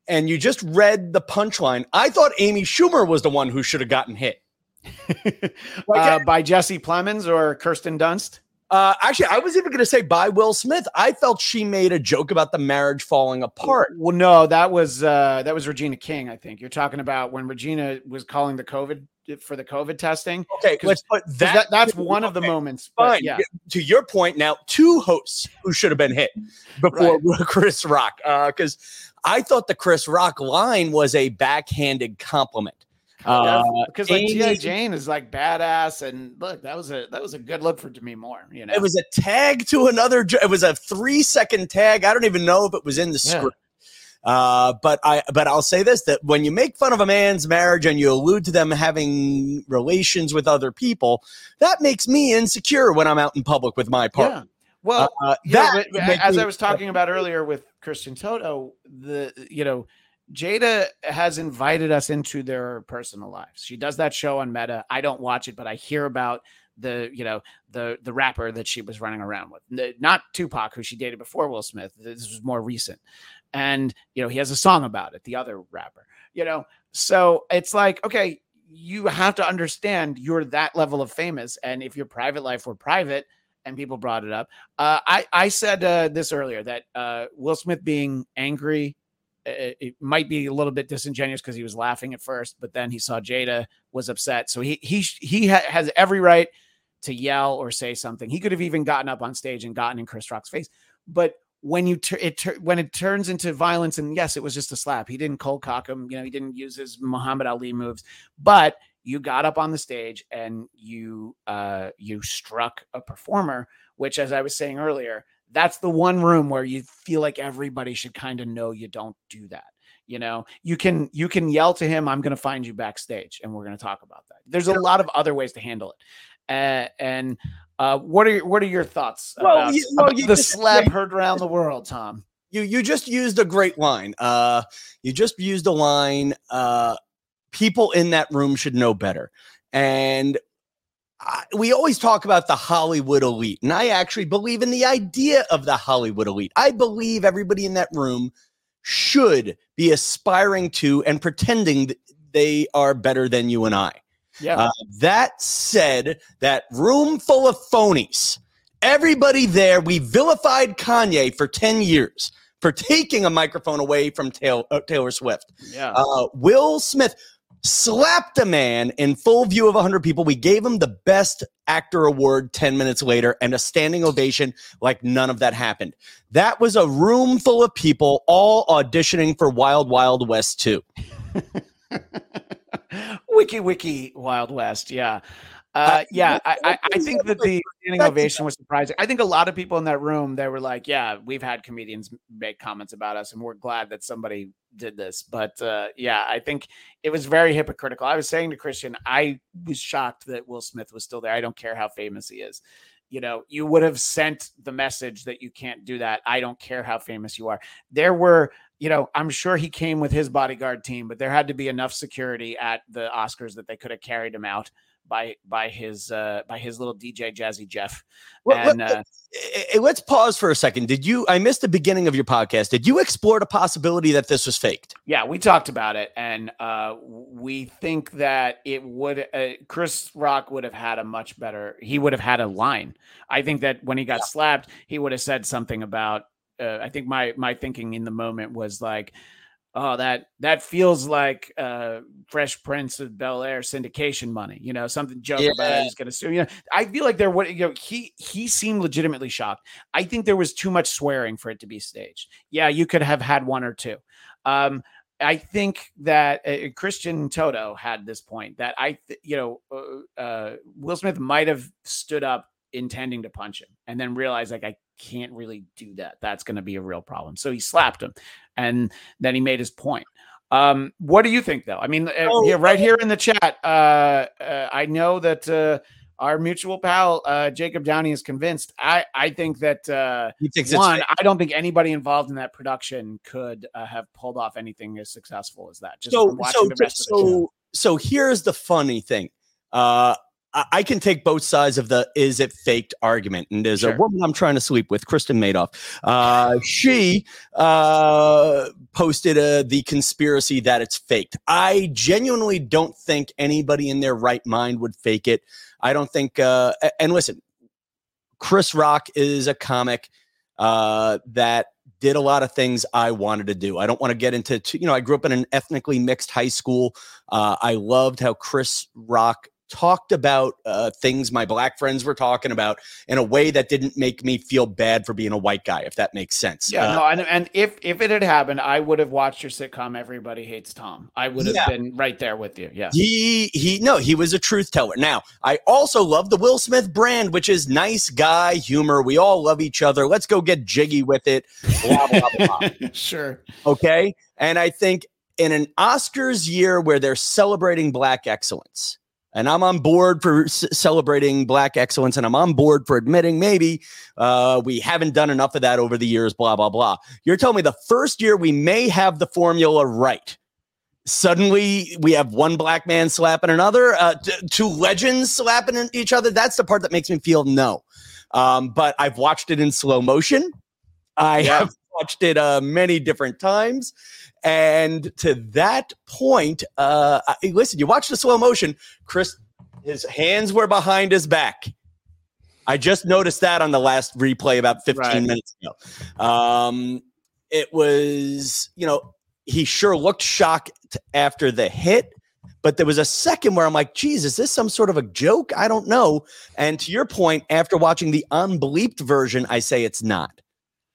S4: and you just read the punchline, I thought Amy Schumer was the one who should have gotten hit.
S2: uh, by Jesse Plemons or Kirsten Dunst?
S4: Uh, actually, I was even going to say by Will Smith. I felt she made a joke about the marriage falling apart.
S2: Well, no, that was uh, that was Regina King. I think you're talking about when Regina was calling the COVID for the COVID testing.
S4: Okay, let's put that,
S2: that that's one of the moments.
S4: Fine. yeah. To your point, now two hosts who should have been hit before right. Chris Rock, because uh, I thought the Chris Rock line was a backhanded compliment.
S2: Uh, because like G.I. Jane is like badass, and look, that was a that was a good look for Demi Moore. You know,
S4: it was a tag to another. It was a three second tag. I don't even know if it was in the yeah. script. Uh, but I but I'll say this: that when you make fun of a man's marriage and you allude to them having relations with other people, that makes me insecure when I'm out in public with my partner.
S2: Yeah. Well, uh, that yeah, as me, I was talking about earlier with Christian Toto, the you know Jada has invited us into their personal lives. She does that show on Meta. I don't watch it, but I hear about the you know the the rapper that she was running around with, not Tupac, who she dated before Will Smith. This was more recent, and you know he has a song about it. The other rapper, you know, so it's like okay, you have to understand you're that level of famous, and if your private life were private and people brought it up. Uh, I I said uh, this earlier that uh, Will Smith being angry it, might be a little bit disingenuous because he was laughing at first, but then he saw Jada was upset. So he he he ha- has every right to yell or say something. He could have even gotten up on stage and gotten in Chris Rock's face. But when you it when it turns into violence, and yes, it was just a slap. He didn't cold cock him. You know, he didn't use his Muhammad Ali moves, but you got up on the stage and you uh you struck a performer, which, as I was saying earlier, that's the one room where you feel like everybody should kind of know you don't do that you know? You can you can yell to him i'm going to find you backstage and we're going to talk about that. There's a lot of other ways to handle it uh, and uh, what are your, what are your thoughts well, about, you, well, about the just, slap heard around the world tom?
S4: You you just used a great line uh you just used a line uh people in that room should know better and we always talk about the Hollywood elite, and I actually believe in the idea of the Hollywood elite. I believe everybody in that room should be aspiring to and pretending that they are better than you and I.
S2: Yeah. Uh,
S4: that said, that room full of phonies, everybody there, we vilified Kanye for 10 years for taking a microphone away from Taylor, uh, Taylor Swift.
S2: Yeah. Uh,
S4: Will Smith, slapped a man in full view of 100 people. We gave him the best actor award 10 minutes later and a standing ovation like none of that happened. That was a room full of people all auditioning for Wild Wild West 2.
S2: wiki wiki Wild West, yeah. Uh, yeah, I, I, think that the standing ovation was surprising. I think a lot of people in that room they were like, "Yeah, we've had comedians make comments about us, and we're glad that somebody did this." But uh, yeah, I think it was very hypocritical. I was saying to Christian, I was shocked that Will Smith was still there. I don't care how famous he is. You know, you would have sent the message that you can't do that. I don't care how famous you are. There were you know, I'm sure he came with his bodyguard team, but there had to be enough security at the Oscars that they could have carried him out by by his uh, by his little DJ Jazzy Jeff. Well, and, let, uh,
S4: let's pause for a second. Did you? I missed the beginning of your podcast. Did you explore the possibility that this was faked?
S2: Yeah, we talked about it, and uh, we think that it would. Uh, Chris Rock would have had a much better. He would have had a line. I think that when he got yeah. slapped, he would have said something about. Uh, I think my my thinking in the moment was like oh that that feels like uh fresh prince of bel air syndication money you know something joke yeah. about he's gonna sue you know i feel like there would you know he he seemed legitimately shocked. I think there was too much swearing for it to be staged. Yeah you could have had one or two. Um I think that uh, Christian Toto had this point that I, th- you know, uh, uh, Will Smith might have stood up intending to punch him and then realized like I can't really do that. That's going to be a real problem. So he slapped him and then he made his point. Um, what do you think though? I mean, uh, oh, yeah, right here in the chat, uh, uh, I know that uh, our mutual pal uh, Jacob Downey is convinced. I I think that uh, one, I don't think anybody involved in that production could uh, have pulled off anything as successful as that. Just so, so,
S4: so, so here's the funny thing. Uh, I can take both sides of the is it faked argument. And there's sure. a woman I'm trying to sleep with, Kristen Madoff. Uh, she uh, posted uh, the conspiracy that it's faked. I genuinely don't think anybody in their right mind would fake it. I don't think, uh, and listen, Chris Rock is a comic uh, that did a lot of things I wanted to do. I don't want to get into, you know, I grew up in an ethnically mixed high school. Uh, I loved how Chris Rock talked about uh, things my black friends were talking about in a way that didn't make me feel bad for being a white guy, if that makes sense.
S2: Yeah, uh, no, and, and if if it had happened, I would have watched your sitcom Everybody Hates Tom. I would have yeah. been right there with you. Yeah.
S4: He he no, he was a truth teller. Now, I also love the Will Smith brand, which is nice guy humor. We all love each other. Let's go get jiggy with it. Blah, blah,
S2: blah. sure.
S4: Okay. And I think in an Oscars year where they're celebrating black excellence and I'm on board for c- celebrating black excellence, and I'm on board for admitting maybe uh, we haven't done enough of that over the years. Blah blah blah. You're telling me the first year we may have the formula right. Suddenly, we have one black man slapping another, uh, t- two legends slapping each other. That's the part that makes me feel no. Um, but I've watched it in slow motion. I yeah. have watched it uh, many different times. And to that point, uh, listen, you watch the slow motion, Chris, his hands were behind his back. I just noticed that on the last replay about 15 right. minutes ago. Um, it was, you know, he sure looked shocked after the hit, but there was a second where I'm like, geez, is this some sort of a joke? I don't know. And to your point, after watching the unbelieved version, I say it's not.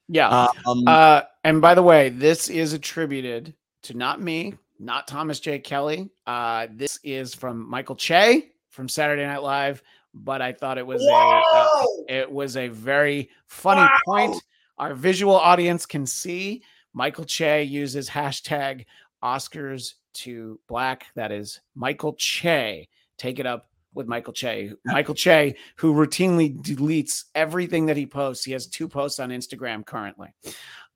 S2: Yeah. Um, uh, and by the way, this is attributed to not me, not Thomas J. Kelly. Uh, this is from Michael Che from Saturday Night Live. But I thought it was a uh, it was a very funny wow. point. Our visual audience can see Michael Che uses hashtag Oscars to Black. That is Michael Che. Take it up with Michael Che. Michael Che, who routinely deletes everything that he posts. He has two posts on Instagram currently.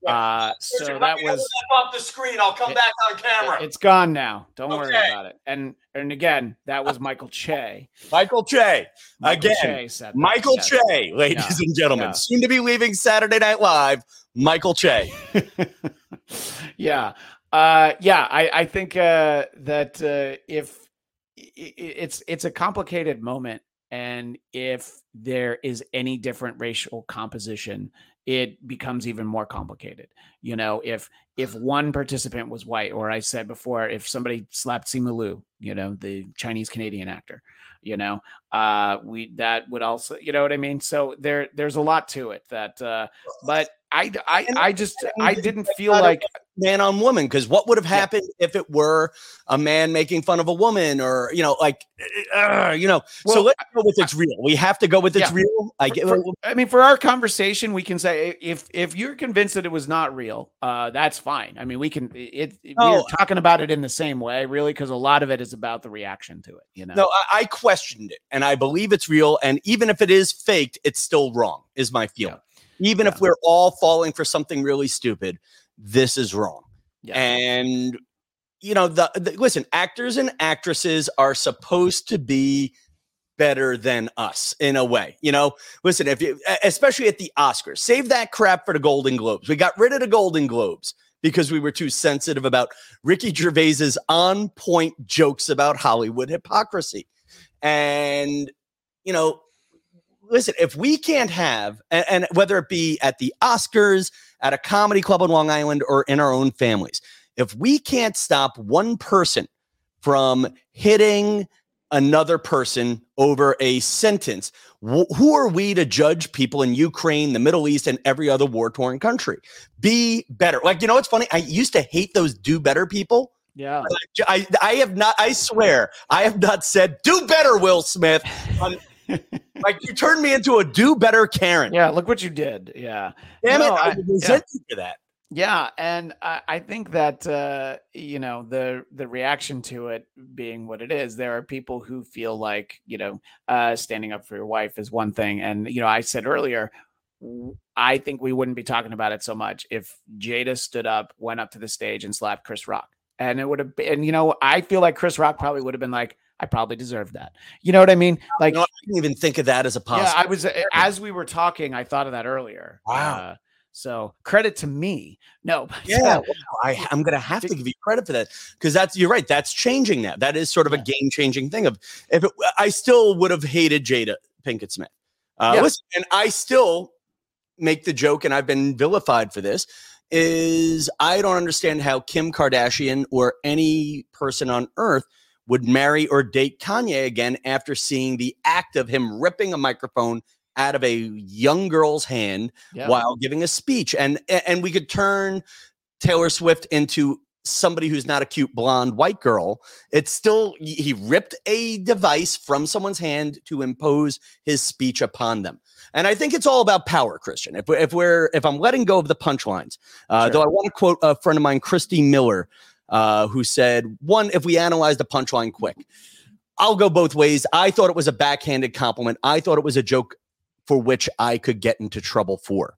S2: Yeah. Uh, so that was
S4: off the screen. I'll come it, back on camera.
S2: It, has gone now. Don't okay. worry about it. And and again, that was Michael Che.
S4: Michael Che Michael again. Che Michael Che, ladies yeah. and gentlemen, yeah. soon to be leaving Saturday Night Live. Michael Che.
S2: yeah, uh, yeah. I I think uh, that uh, if it's it's a complicated moment and if there is any different racial composition it becomes even more complicated. You know if if one participant was white or i said before if somebody slapped simu liu you know the chinese canadian actor you know uh we that would also you know what i mean? So there there's a lot to it that uh but I, I, I just I didn't feel like
S4: man on woman because what would have happened yeah. if it were a man making fun of a woman or you know like uh, you know well, so let's go with it's real. We have to go with it's yeah. real. I get
S2: for, I mean for our conversation we can say if if you're convinced that it was not real uh that's fine. I mean we can it, it oh, we're talking about it in the same way really because a lot of it is about the reaction to it you know?
S4: No I, I, questioned it and I believe it's real and even if it is faked it's still wrong is my feeling. Yeah even yeah. if we're all falling for something really stupid, this is wrong. Yeah. And you know, the, the listen, actors and actresses are supposed to be better than us in a way. You know, listen, if you especially at the Oscars, save that crap for the Golden Globes. We got rid of the Golden Globes because we were too sensitive about Ricky Gervais's on point jokes about Hollywood hypocrisy. And you know, listen, if we can't have, and, and, whether it be at the Oscars, at a comedy club on Long Island, or in our own families, if we can't stop one person from hitting another person over a sentence, wh- who are we to judge people in Ukraine, the Middle East, and every other war torn country? Be better. Like, you know, what's funny? I used to hate those do better people.
S2: Yeah.
S4: I, I have not, I swear, I have not said, do better, Will Smith, on like you turned me into a do better Karen.
S2: Yeah, look what you did. Yeah.
S4: Damn no, it. I, I resent yeah. you for that.
S2: Yeah, and I, I think that uh, you know the the reaction to it being what it is. There are people who feel like you know uh, standing up for your wife is one thing, and you know I said earlier, I think we wouldn't be talking about it so much if Jada stood up, went up to the stage, and slapped Chris Rock, and it would have been. and, You know, I feel like Chris Rock probably would have been like, I probably deserve that. You know what I mean? Like,
S4: I didn't even think of that as a positive.
S2: Yeah, I was as we were talking, I thought of that earlier.
S4: Wow.
S2: Uh, so credit to me. No,
S4: yeah, well, I, am going to have to give you credit for that because that's you're right. That's changing now. That is sort of yeah. a game changing thing. Of if it, I still would have hated Jada Pinkett Smith. Uh, yeah. listen, and I still make the joke, and I've been vilified for this. Is I don't understand how Kim Kardashian or any person on earth would marry or date Kanye again after seeing the act of him ripping a microphone out of a young girl's hand yeah. while giving a speech. And and we could turn Taylor Swift into somebody who's not a cute blonde white girl. It's still he ripped a device from someone's hand to impose his speech upon them and i think it's all about power christian if, if we're if i'm letting go of the punchlines uh, sure. though i want to quote a friend of mine christy miller uh, who said one if we analyze the punchline quick I'll go both ways. I thought it was a backhanded compliment. I thought it was a joke for which I could get into trouble for.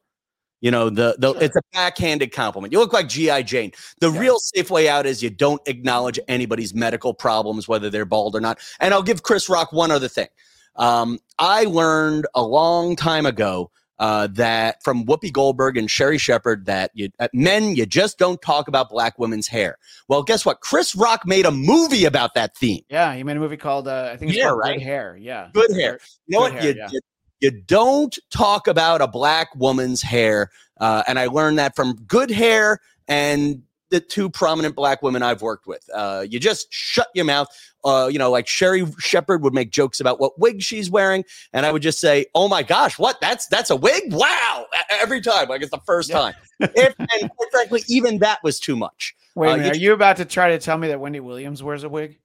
S4: You know, the the sure. it's a backhanded compliment. You look like GI Jane. The yeah. real safe way out is you don't acknowledge anybody's medical problems, whether they're bald or not. And I'll give Chris Rock one other thing. Um, I learned a long time ago uh, that from Whoopi Goldberg and Sherri Shepherd that you, uh, men you just don't talk about black women's hair. Well, guess what? Chris Rock made a movie about that theme.
S2: Yeah, he made a movie called uh, I think it's yeah, called right? Good Hair. Yeah,
S4: Good Hair. You know Good what? Hair, you, yeah. you, you don't talk about a black woman's hair. Uh, and I learned that from good hair and the two prominent black women I've worked with. Uh, you just shut your mouth. Uh, you know, like Sherri Shepherd would make jokes about what wig she's wearing, and I would just say, "Oh my gosh, what? That's that's a wig! Wow!" Every time, like it's the first yeah. time. if, and frankly, even that was too much.
S2: Wait a uh, minute, you, are you about to try to tell me that Wendy Williams wears a wig?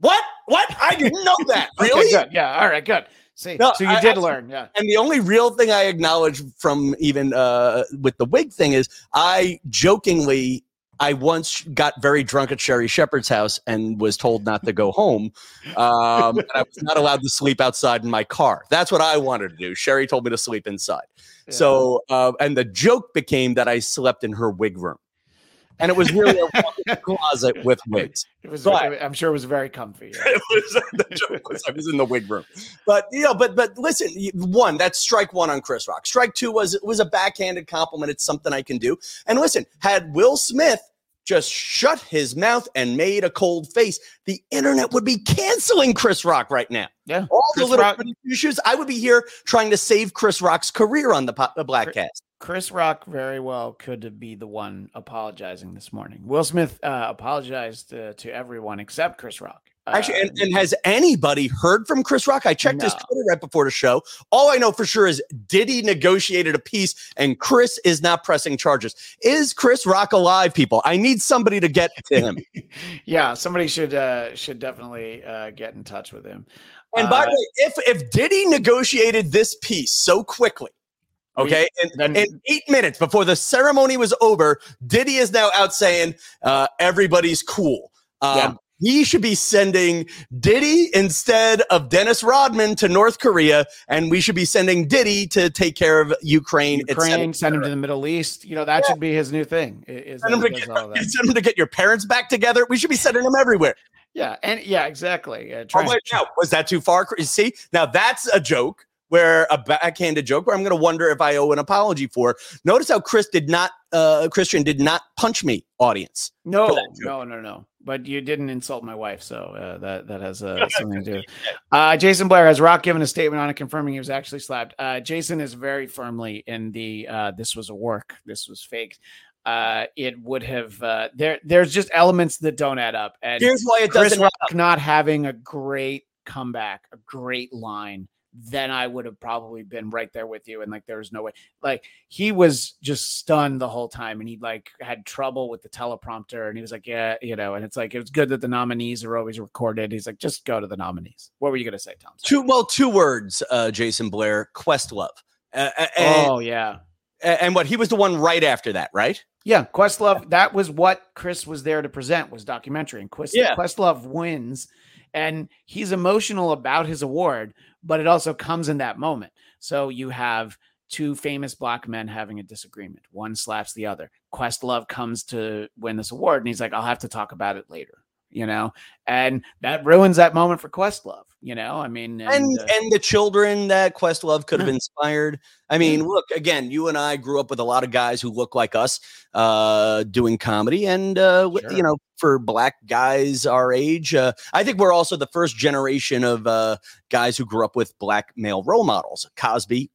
S4: What? What? I didn't know that. Really?
S2: okay, good. Yeah. All right. Good. See, no, so you I, did I, learn, yeah.
S4: And the only real thing I acknowledge from even uh, with the wig thing is I jokingly I once got very drunk at Sherri Shepherd's house and was told not to go home. Um, I was not allowed to sleep outside in my car. That's what I wanted to do. Sherri told me to sleep inside. Yeah. So, uh, and the joke became that I slept in her wig room and it was really a closet with wigs.
S2: It was. But, I'm sure it was very comfy. Yeah. It was.
S4: The joke was I was in the wig room, but you know, but but listen, one that's strike one on Chris Rock. Strike two was it was a backhanded compliment. It's something I can do. And listen, had Will Smith just shut his mouth and made a cold face, the internet would be canceling Chris Rock right now.
S2: Yeah,
S4: all Chris the little Rock- issues. I would be here trying to save Chris Rock's career on the, po- the Bladtcast.
S2: Chris Rock very well could be the one apologizing this morning. Will Smith uh, apologized uh, to everyone except Chris Rock.
S4: Uh, Actually, and, and, has anybody heard from Chris Rock? I checked no. his Twitter right before the show. All I know for sure is Diddy negotiated a peace and Chris is not pressing charges. Is Chris Rock alive, people? I need somebody to get to him.
S2: yeah, somebody should uh, should definitely uh, get in touch with him.
S4: And by the uh, way, if if Diddy negotiated this peace so quickly, Okay. And, then, in eight minutes before the ceremony was over, Diddy is now out saying uh, everybody's cool. Um, yeah. He should be sending Diddy instead of Dennis Rodman to North Korea, and we should be sending Diddy to take care of Ukraine.
S2: Ukraine, send him to the Middle East. You know that yeah. should be his new thing. Is
S4: send, him to get, send him to get your parents back together. We should be sending him everywhere.
S2: Yeah, and yeah, exactly. Uh,
S4: oh, wait, now was that too far? See, now that's a joke where a backhanded joke where I'm going to wonder if I owe an apology for. Notice how Chris did not, uh, Christian did not punch me, audience.
S2: No, no, no, no. But you didn't insult my wife, so uh, that that has uh, something to do. Uh, Jason Blair has Rock given a statement on it, confirming he was actually slapped. Uh, Jason is very firmly in the uh, this was a work, this was fake. Uh, it would have uh, there. There's just elements that don't add up. And
S4: here's why it doesn't.
S2: Rock not having a great comeback, a great line then I would have probably been right there with you. And like, there was no way. Like, he was just stunned the whole time, and he like had trouble with the teleprompter. And he was like, "Yeah, you know." And it's like it was good that the nominees are always recorded. He's like, "Just go to the nominees." What were you gonna say, Tom?
S4: Two well, two words, uh, Jason Blair, Questlove.
S2: Uh, and, oh yeah.
S4: And what he was the one right after that, right?
S2: Yeah, Questlove. That was what Chris was there to present was documentary, and Quest, yeah. Questlove wins, and he's emotional about his award but it also comes in that moment. So you have two famous black men having a disagreement. One slaps the other. Questlove comes to win this award, and he's like, "I'll have to talk about it later." You know, and that ruins that moment for Questlove. You know, I mean,
S4: and and, uh, and the children that Questlove could have inspired. I mean, look again. You and I grew up with a lot of guys who look like us, uh, doing comedy, and uh, sure. you know, for black guys our age, uh, I think we're also the first generation of uh, guys who grew up with black male role models. Cosby,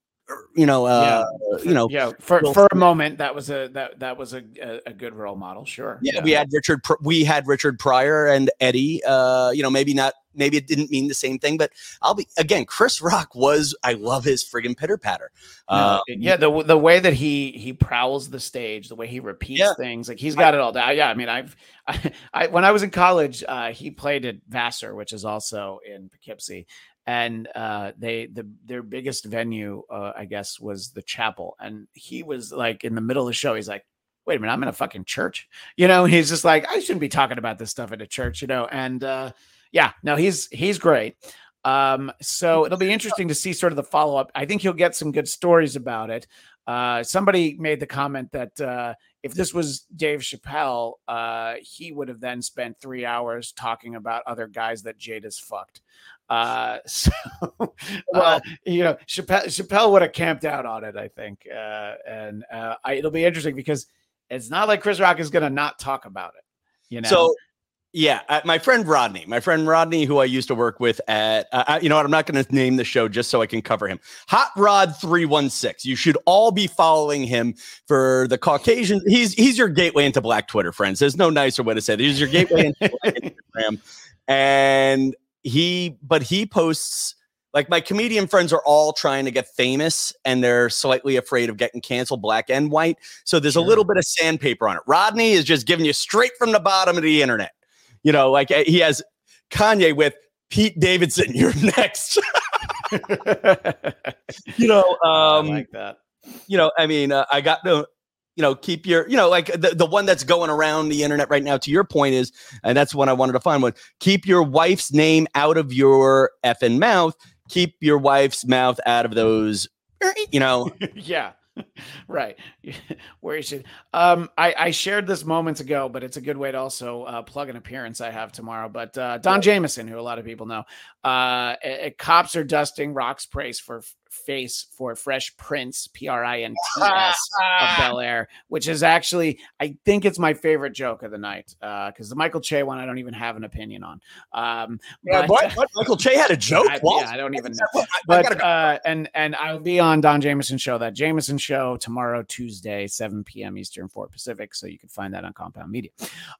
S4: you know, uh, yeah. you know,
S2: yeah. For for a moment, that was a that that was a a, good role model. Sure.
S4: Yeah, yeah, we had Richard. We had Richard Pryor and Eddie. Uh, you know, maybe not. Maybe it didn't mean the same thing, but I'll be again. Chris Rock was. I love his friggin' pitter patter.
S2: Uh, yeah, the the way that he he prowls the stage, the way he repeats yeah. things, like he's got I, it all down. Yeah, I mean, I've I, I when I was in college, uh, he played at Vassar, which is also in Poughkeepsie, and uh, they the their biggest venue, uh, I guess, was the chapel. And he was like in the middle of the show, he's like, "Wait a minute, I'm in a fucking church," you know. He's just like, "I shouldn't be talking about this stuff at a church," you know. And uh, yeah, no, he's he's great. Um, so it'll be interesting to see sort of the follow up. I think he'll get some good stories about it. Uh, somebody made the comment that uh, if this was Dave Chappelle, uh, he would have then spent three hours talking about other guys that Jada has fucked. Uh, so, uh, well, you know, Chappelle, Chappelle would have camped out on it, I think. Uh, and uh, I, it'll be interesting because it's not like Chris Rock is going to not talk about it. You know,
S4: so yeah, uh, my friend Rodney, my friend Rodney, who I used to work with at, uh, you know what? I'm not going to name the show just so I can cover him. Hot Rod three one six. You should all be following him for the Caucasian. He's he's your gateway into Black Twitter, friends. There's no nicer way to say it. He's your gateway into Instagram, and he but he posts like my comedian friends are all trying to get famous and they're slightly afraid of getting canceled black and white. So there's sure. a little bit of sandpaper on it. Rodney is just giving you straight from the bottom of the internet. You know like eh, he has kanye with pete davidson you're next. You know um
S2: I like that.
S4: you know i mean uh, i got no you know, keep your, you know, like the, the one that's going around the internet right now, to your point is, and that's one I wanted to find one, keep your wife's name out of your effing mouth. Keep your wife's mouth out of those, you know.
S2: yeah. right where you should um I, I shared this moments ago but it's a good way to also uh, plug an appearance i have tomorrow but uh, Don Jamieson who a lot of people know uh cops are dusting rock's praise for face for Fresh Prince, P R I N T S of Bel Air, which is actually, I think it's my favorite joke of the night. Because uh, the Michael Che one, I don't even have an opinion on. Um,
S4: yeah, but, what, what? Michael Che had a joke?
S2: I, yeah, I don't even know. But uh, and and I'll be on Don Jamieson show, that Jamieson show tomorrow, Tuesday, 7 p.m. Eastern, 4 Pacific. So you can find that on Compound Media.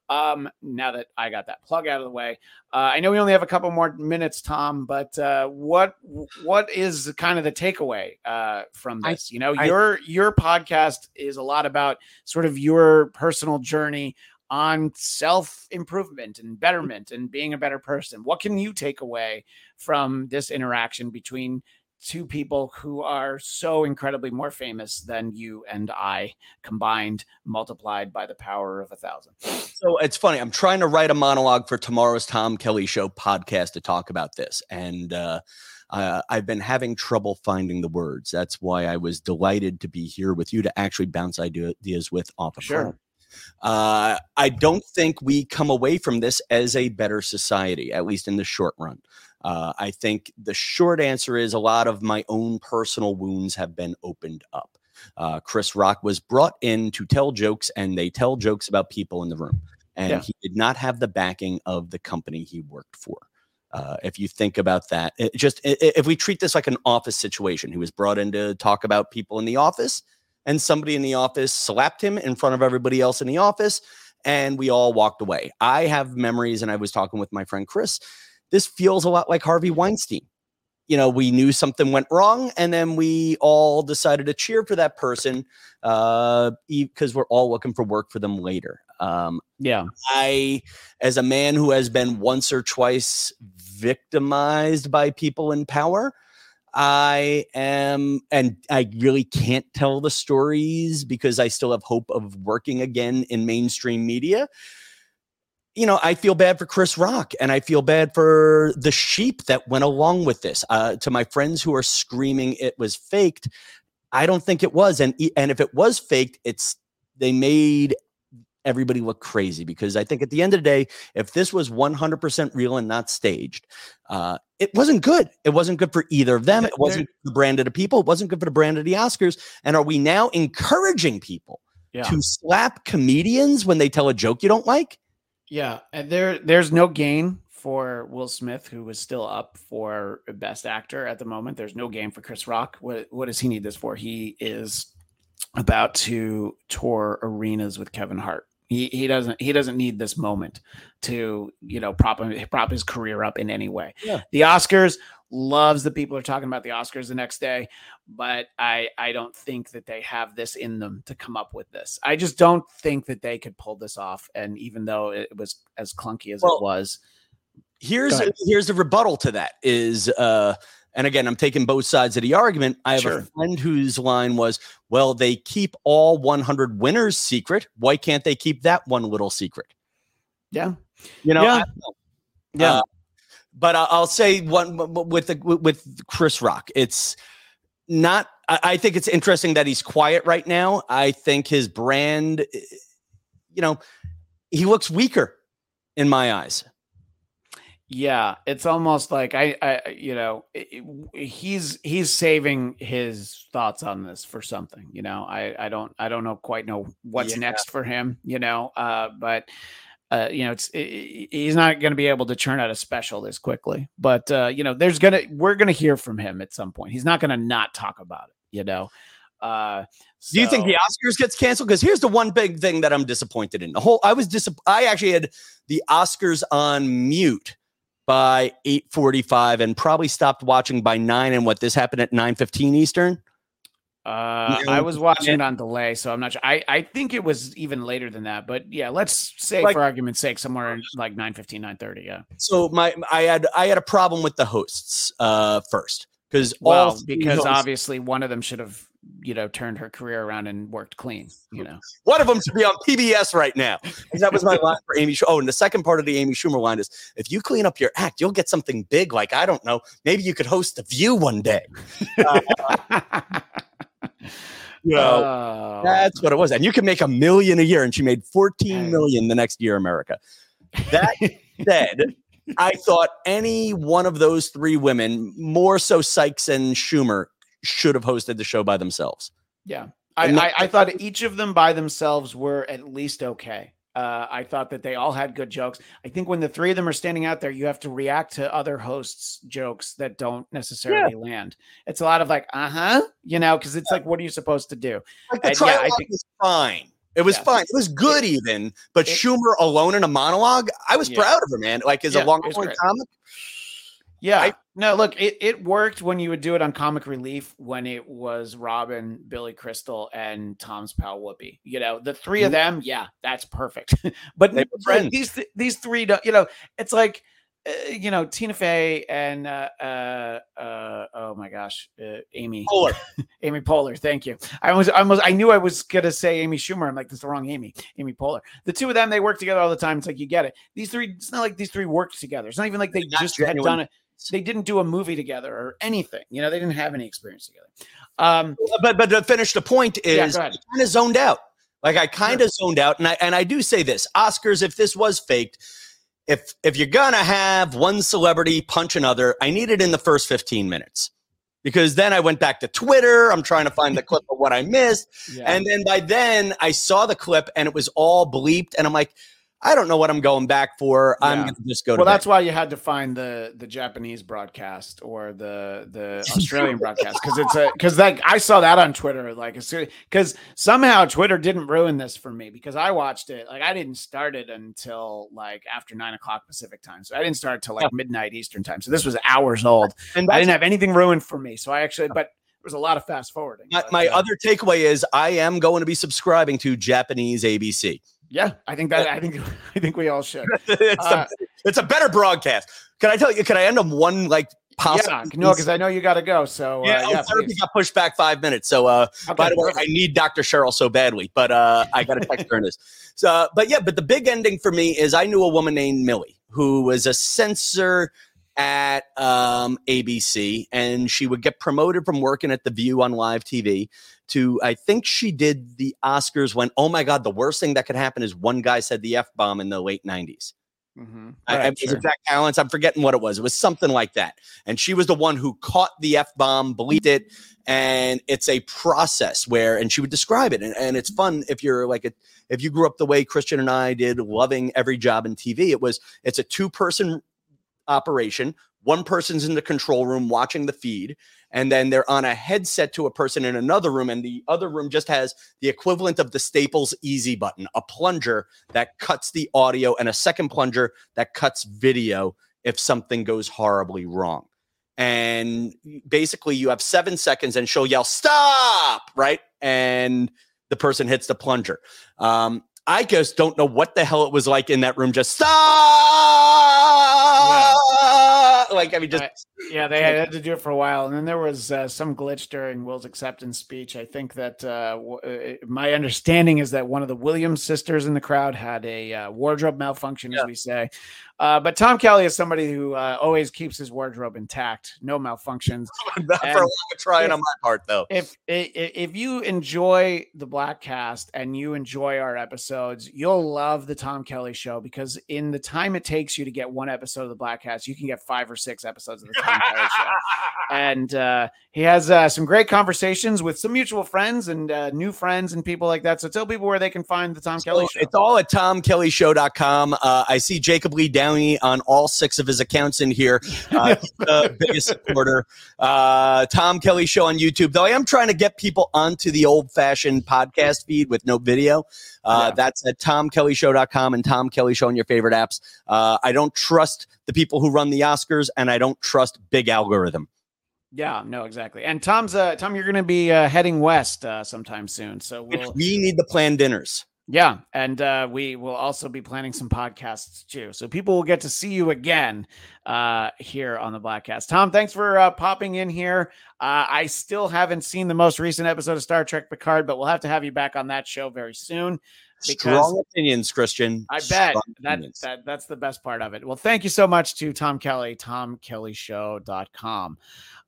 S2: Um, now that I got that plug out of the way, uh, I know we only have a couple more minutes, Tom, but uh, what what is kind of the takeaway uh, from this? I, you know, I, your your podcast is a lot about sort of your personal journey on self improvement and betterment and being a better person. What can you take away from this interaction between two people who are so incredibly more famous than you and I combined, multiplied by the power of a thousand.
S4: So it's funny. I'm trying to write a monologue for tomorrow's Tom Kelly Show podcast to talk about this. And uh, uh, I've been having trouble finding the words. That's why I was delighted to be here with you to actually bounce ideas with off of
S2: sure.
S4: Uh, I don't think we come away from this as a better society, at least in the short run. Uh, I think the short answer is a lot of my own personal wounds have been opened up. Uh, Chris Rock was brought in to tell jokes, and they tell jokes about people in the room. And yeah. he did not have the backing of the company he worked for. Uh, if you think about that, it just if we treat this like an office situation, he was brought in to talk about people in the office, and somebody in the office slapped him in front of everybody else in the office, and we all walked away. I have memories, and I was talking with my friend Chris this feels a lot like Harvey Weinstein. You know, we knew something went wrong, and then we all decided to cheer for that person because uh, we're all looking for work for them later. Um,
S2: yeah.
S4: I, as a man who has been once or twice victimized by people in power, I am, and I really can't tell the stories because I still have hope of working again in mainstream media you know, I feel bad for Chris Rock and I feel bad for the sheep that went along with this. Uh, to my friends who are screaming it was faked, I don't think it was. And and if it was faked, it's they made everybody look crazy because I think at the end of the day, if this was 100% real and not staged, uh, it wasn't good. It wasn't good for either of them. It wasn't the brand of the people. It wasn't good for the brand of the Oscars. And are we now encouraging people yeah. to slap comedians when they tell a joke you don't like?
S2: Yeah, and there there's no gain for Will Smith, who was still up for Best Actor at the moment. There's no game for Chris Rock. What what does he need this for? He is about to tour arenas with Kevin Hart. He, he doesn't he doesn't need this moment to you know prop prop his career up in any way. Yeah. The Oscars loves that people are talking about the Oscars the next day, but I I don't think that they have this in them to come up with this. I just don't think that they could pull this off. And even though it was as clunky as well, it was,
S4: here's here's the rebuttal to that is uh and again, I'm taking both sides of the argument. I have sure. a friend whose line was, well, they keep all 100 winners secret. Why can't they keep that one little secret?
S2: Yeah.
S4: You know, yeah. yeah. Uh, but I'll say one with the, with Chris Rock. It's not. I think it's interesting that he's quiet right now. I think his brand, eh, you know, he looks weaker in my eyes.
S2: Yeah, it's almost like I, I you know, it, he's he's saving his thoughts on this for something. You know, I I don't I don't know quite know what's yeah. next for him. You know, uh, but. Uh, you know, it's it, he's not going to be able to churn out a special this quickly, but uh, you know, there's gonna we're gonna hear from him at some point. He's not going to not talk about it. You know, uh,
S4: so. Do you think the Oscars gets canceled? Because here's the one big thing that I'm disappointed in. The whole I was disappointed. I actually had the Oscars on mute by 8:45 and probably stopped watching by 9 and what this happened at 9:15 Eastern.
S2: Uh, I was watching it on delay, so I'm not sure. I, I think it was even later than that, but yeah, let's say like, for argument's sake, somewhere like 9 15, 9 30. Yeah.
S4: So my I had I had a problem with the hosts uh first because
S2: well, because hosts, obviously one of them should have you know, turned her career around and worked clean. You know,
S4: one of them should be on PBS right now. That was my line for Amy. Oh, and the second part of the Amy Schumer line is: if you clean up your act, you'll get something big. Like I don't know, maybe you could host The View one day. Uh, you know, oh. that's what it was, and you can make a million a year. And she made fourteen million the next year, America. That said. I thought any one of those three women, more so Sykes and Schumer, should have hosted the show by themselves.
S2: Yeah. I, I, I, thought each of them by themselves were at least okay. Uh, I thought that they all had good jokes. I think when the three of them are standing out there, you have to react to other hosts' jokes that don't necessarily yeah. land. It's a lot of like, uh huh, you know, because it's yeah. like, what are you supposed to do?
S4: Like the and, yeah, I think was fine. It was yeah. fine. It was good, even. But it, Schumer alone in a monologue, I was proud of her, man. Like as a long comic.
S2: Yeah. I, no, look, it, it worked when you would do it on Comic Relief when it was Robin, Billy Crystal, and Tom's pal Whoopi. You know, the 3 mm-hmm. of them, yeah, that's perfect. but these these three, you know, it's like uh, you know Tina Fey and uh, uh, uh oh my gosh, uh, Amy
S4: Poehler,
S2: Amy Poehler. Thank you. I was almost I knew I was gonna say Amy Schumer. I'm like, that's the wrong Amy. Amy Poehler. The two of them, they work together all the time. It's like you get it. These three, it's not like these three worked together. It's not even like they just had done it they didn't do a movie together or anything. You know, they didn't have any experience together. Um,
S4: but but to finish the point is yeah, kind of zoned out. Like I kind of zoned out, and I and I do say this: Oscars, if this was faked, if if you're gonna have one celebrity punch another, I need it in the first 15 minutes. Because then I went back to Twitter. I'm trying to find the clip of what I missed. Yeah. And then by then I saw the clip and it was all bleeped. And I'm like, I don't know what I'm going back for. Yeah. I'm going to just go.
S2: Well, that's why you had to find the the Japanese broadcast or the the Australian broadcast because it's a because like I saw that on Twitter like because somehow Twitter didn't ruin this for me because I watched it like I didn't start it until like after nine o'clock Pacific time, so I didn't start till like midnight Eastern time. So this was hours old, and I didn't have anything ruined for me. So I actually, but there was a lot of fast forwarding.
S4: My, my uh, other takeaway is I am going to be subscribing to Japanese ABC.
S2: Yeah, I think that I think I think we all should.
S4: it's, uh, a, it's a better broadcast. Can I tell you? Can I end on one like possible?
S2: Yeah, no, because I know you got to go. So
S4: yeah, uh, yeah therapy got pushed back five minutes. So uh, okay, by the way, I need Dr. Cheryl so badly, but uh, I got to text her in this. So, but yeah, but the big ending for me is I knew a woman named Millie who was a censor at um, ABC, and she would get promoted from working at The View on live TV to I think she did the Oscars when oh my god, the worst thing that could happen is one guy said the f bomb in the late '90s. Mm-hmm. Right, I, sure. Jack Palance? I'm forgetting what it was. It was something like that. And she was the one who caught the F bomb, believed it. And it's a process where, and she would describe it. And, and it's fun if you're like, a, if you grew up the way Christian and I did, loving every job in TV, it was, it's a two person operation. One person's in the control room watching the feed, and then they're on a headset to a person in another room, and the other room just has the equivalent of the Staples Easy button, a plunger that cuts the audio, and a second plunger that cuts video if something goes horribly wrong. And basically, you have seven seconds, and she'll yell, Stop! Right? And the person hits the plunger. Um, I just don't know what the hell it was like in that room. Just stop. Like I mean, just
S2: yeah, they had to do it for a while, and then there was uh, some glitch during Will's acceptance speech. I think that uh, w- uh, my understanding is that one of the Williams sisters in the crowd had a uh, wardrobe malfunction, yeah. as we say. Uh, but Tom Kelly is somebody who uh, always keeps his wardrobe intact, no malfunctions.
S4: Not for a long trying on my part, though.
S2: If, if if you enjoy the Bladtcast and you enjoy our episodes, you'll love the Tom Kelly Show because in the time it takes you to get one episode of the Bladtcast, you can get five or six episodes of the Tom Kelly Show. And uh, he has uh, some great conversations with some mutual friends and uh, new friends and people like that. So tell people where they can find the Tom so Kelly Show.
S4: It's all at TomKellyShow.com. Uh, I see Jacob Lee Downey on all six of his accounts in here. Uh, the biggest supporter. Uh, Tom Kelly Show on YouTube. Though I am trying to get people onto the old fashioned podcast feed with no video. Uh, yeah. That's at TomKellyShow.com and Tom Kelly Show on your favorite apps. Uh, I don't trust the people who run the Oscars, and I don't trust big algorithm.
S2: Yeah, no, exactly. And Tom's uh Tom, you're going to be uh, heading west uh, sometime soon, so we'll
S4: we need to plan dinners.
S2: Yeah, and uh, we will also be planning some podcasts too, so people will get to see you again uh, here on the Bladtcast. Tom, thanks for uh, popping in here. Uh, I still haven't seen the most recent episode of Star Trek Picard, but we'll have to have you back on that show very soon.
S4: Strong opinions, Christian.
S2: I bet that, that that's the best part of it. Well, thank you so much to Tom Kelly, tomkellyshow.com.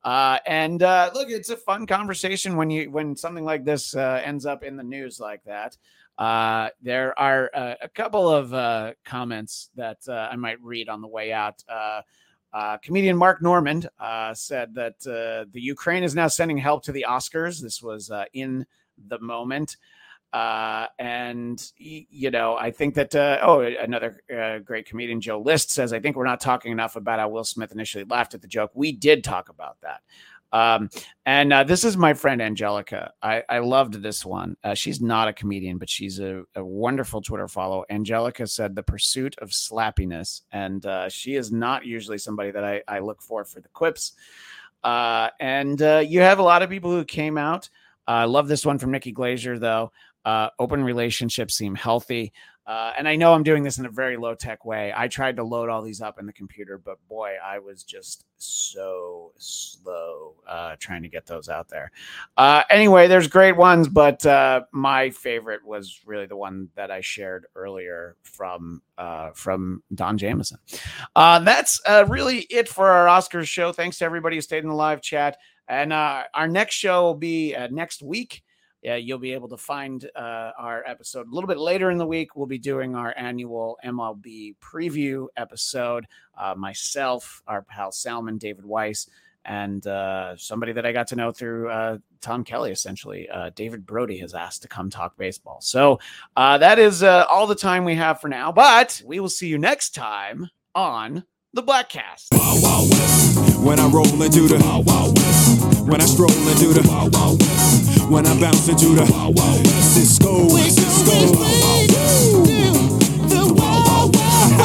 S2: Uh, and uh, look, it's a fun conversation when you when something like this uh, ends up in the news like that. Uh, there are uh, a couple of uh, comments that uh, I might read on the way out. Uh, uh, comedian Mark Normand uh, said that the Ukraine is now sending help to the Oscars. This was in the moment. And you know, I think that oh, another great comedian, Joe List, says, "I think we're not talking enough about how Will Smith initially laughed at the joke. We did talk about that." Um, and uh, this is my friend Angelica. I, I loved this one. Uh, she's not a comedian, but she's a, a, wonderful Twitter follow. Angelica said, "The pursuit of slappiness," and uh, she is not usually somebody that I, I look for for the quips. and you have a lot of people who came out. I love this one from Nikki Glazer, though. Uh, open relationships seem healthy. Uh, and I know I'm doing this in a very low tech way. I tried to load all these up in the computer, but boy, I was just so slow uh, trying to get those out there. Uh, anyway, there's great ones, but uh, my favorite was really the one that I shared earlier from uh, from Don Jamieson. Uh, that's really it for our Oscars show. Thanks to everybody who stayed in the live chat. And our next show will be next week yeah, you'll be able to find uh, our episode a little bit later in the week. We'll be doing our annual MLB preview episode. Uh, myself, our pal Salmon, David Weiss, and uh, somebody that I got to know through uh, Tom Kelly, essentially, uh, David Brody has asked to come talk baseball. So uh, that is all the time we have for now. But we will see you next time on the Bladtcast. When I roll into the when I stroll into the. When I bounce into the Wild Wild West. Cisco, Cisco. The Wild Wild West.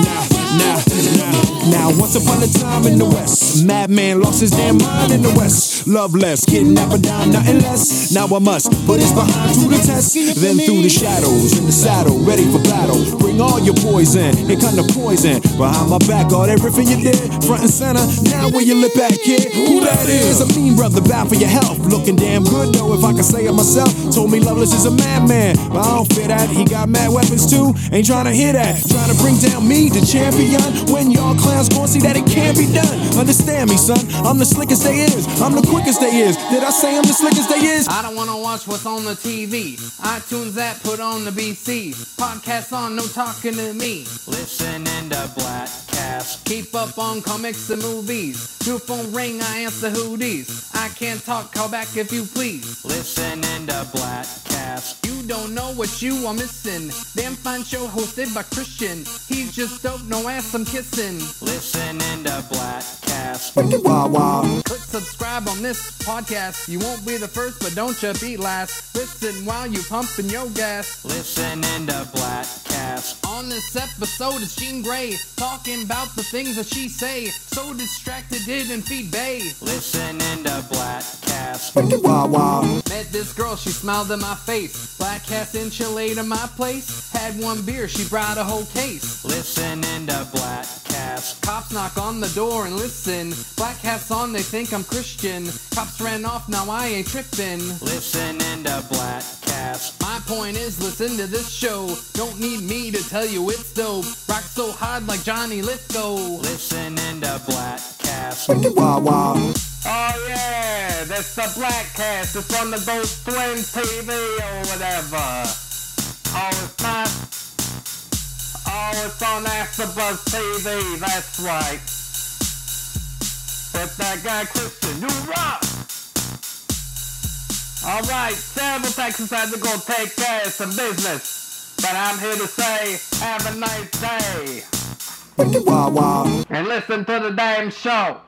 S2: Now, now, now, now, once upon a time in the West
S5: Madman lost his damn mind in the West. Loveless, kidnapper down, nothing less. Now I must put his behind to the test. Then through the shadows, in the saddle, ready for battle. Bring all your poison, here come the poison. Behind my back, all everything you did, front and center. Now where you lip at, kid? Who that is? A mean brother, bad for your health. Looking damn good though, if I can say it myself. Told me Loveless is a madman, but I don't fear that. He got mad weapons too. Ain't trying to hear that. Trying to bring down me, the champion. When y'all clowns gon' see that it can't be done. Understand me, son. I'm the slickest they is. I'm the quickest they is. Did I say I'm the as they is?
S6: I don't wanna watch what's on the TV. iTunes app, put on the BC. Podcast on, no talking to me.
S7: Listening to Bladtcast.
S6: Keep up on comics and movies. New phone ring, I answer who these. I can't talk, call back if you please.
S7: Listening to Bladtcast.
S6: You don't know what you are missing. Damn fine show hosted by Christian. He's just dope, no ass I'm kissing.
S7: Listening to Bladtcast.
S5: Wah wah.
S6: Click subscribe on this podcast. You won't be the first, but don't you be last. Listen while you pumping your gas.
S7: Listening to Bladtcast.
S6: On this episode, it's Jean Grey talking about the things that she say. So distracted, didn't feed Bay.
S7: Listening to Bladtcast.
S5: Wah wah.
S6: Met this girl, she smiled in my face. Black cast in Chile to my place. Had one beer, she brought a whole case.
S7: Listening to Bladtcast.
S6: Cops knock on the door and listen. Black hats on, they think I'm Christian. Cops ran off, now I ain't tripping.
S7: Listening to Bladtcast.
S6: My point is, listen to this show. Don't need me to tell you it's dope. Rock so hard like Johnny Lithgow.
S7: Listening to Bladtcast.
S5: Wah wah.
S6: Oh yeah, that's the Bladtcast. It's on the Ghost Twin TV or whatever. Oh, it's not. Oh, it's on AfterBuzz TV. That's right. With that guy Christian, you rock. All right, several Texas had to go take care of some business, but I'm here to say, have a nice day and listen to the damn show.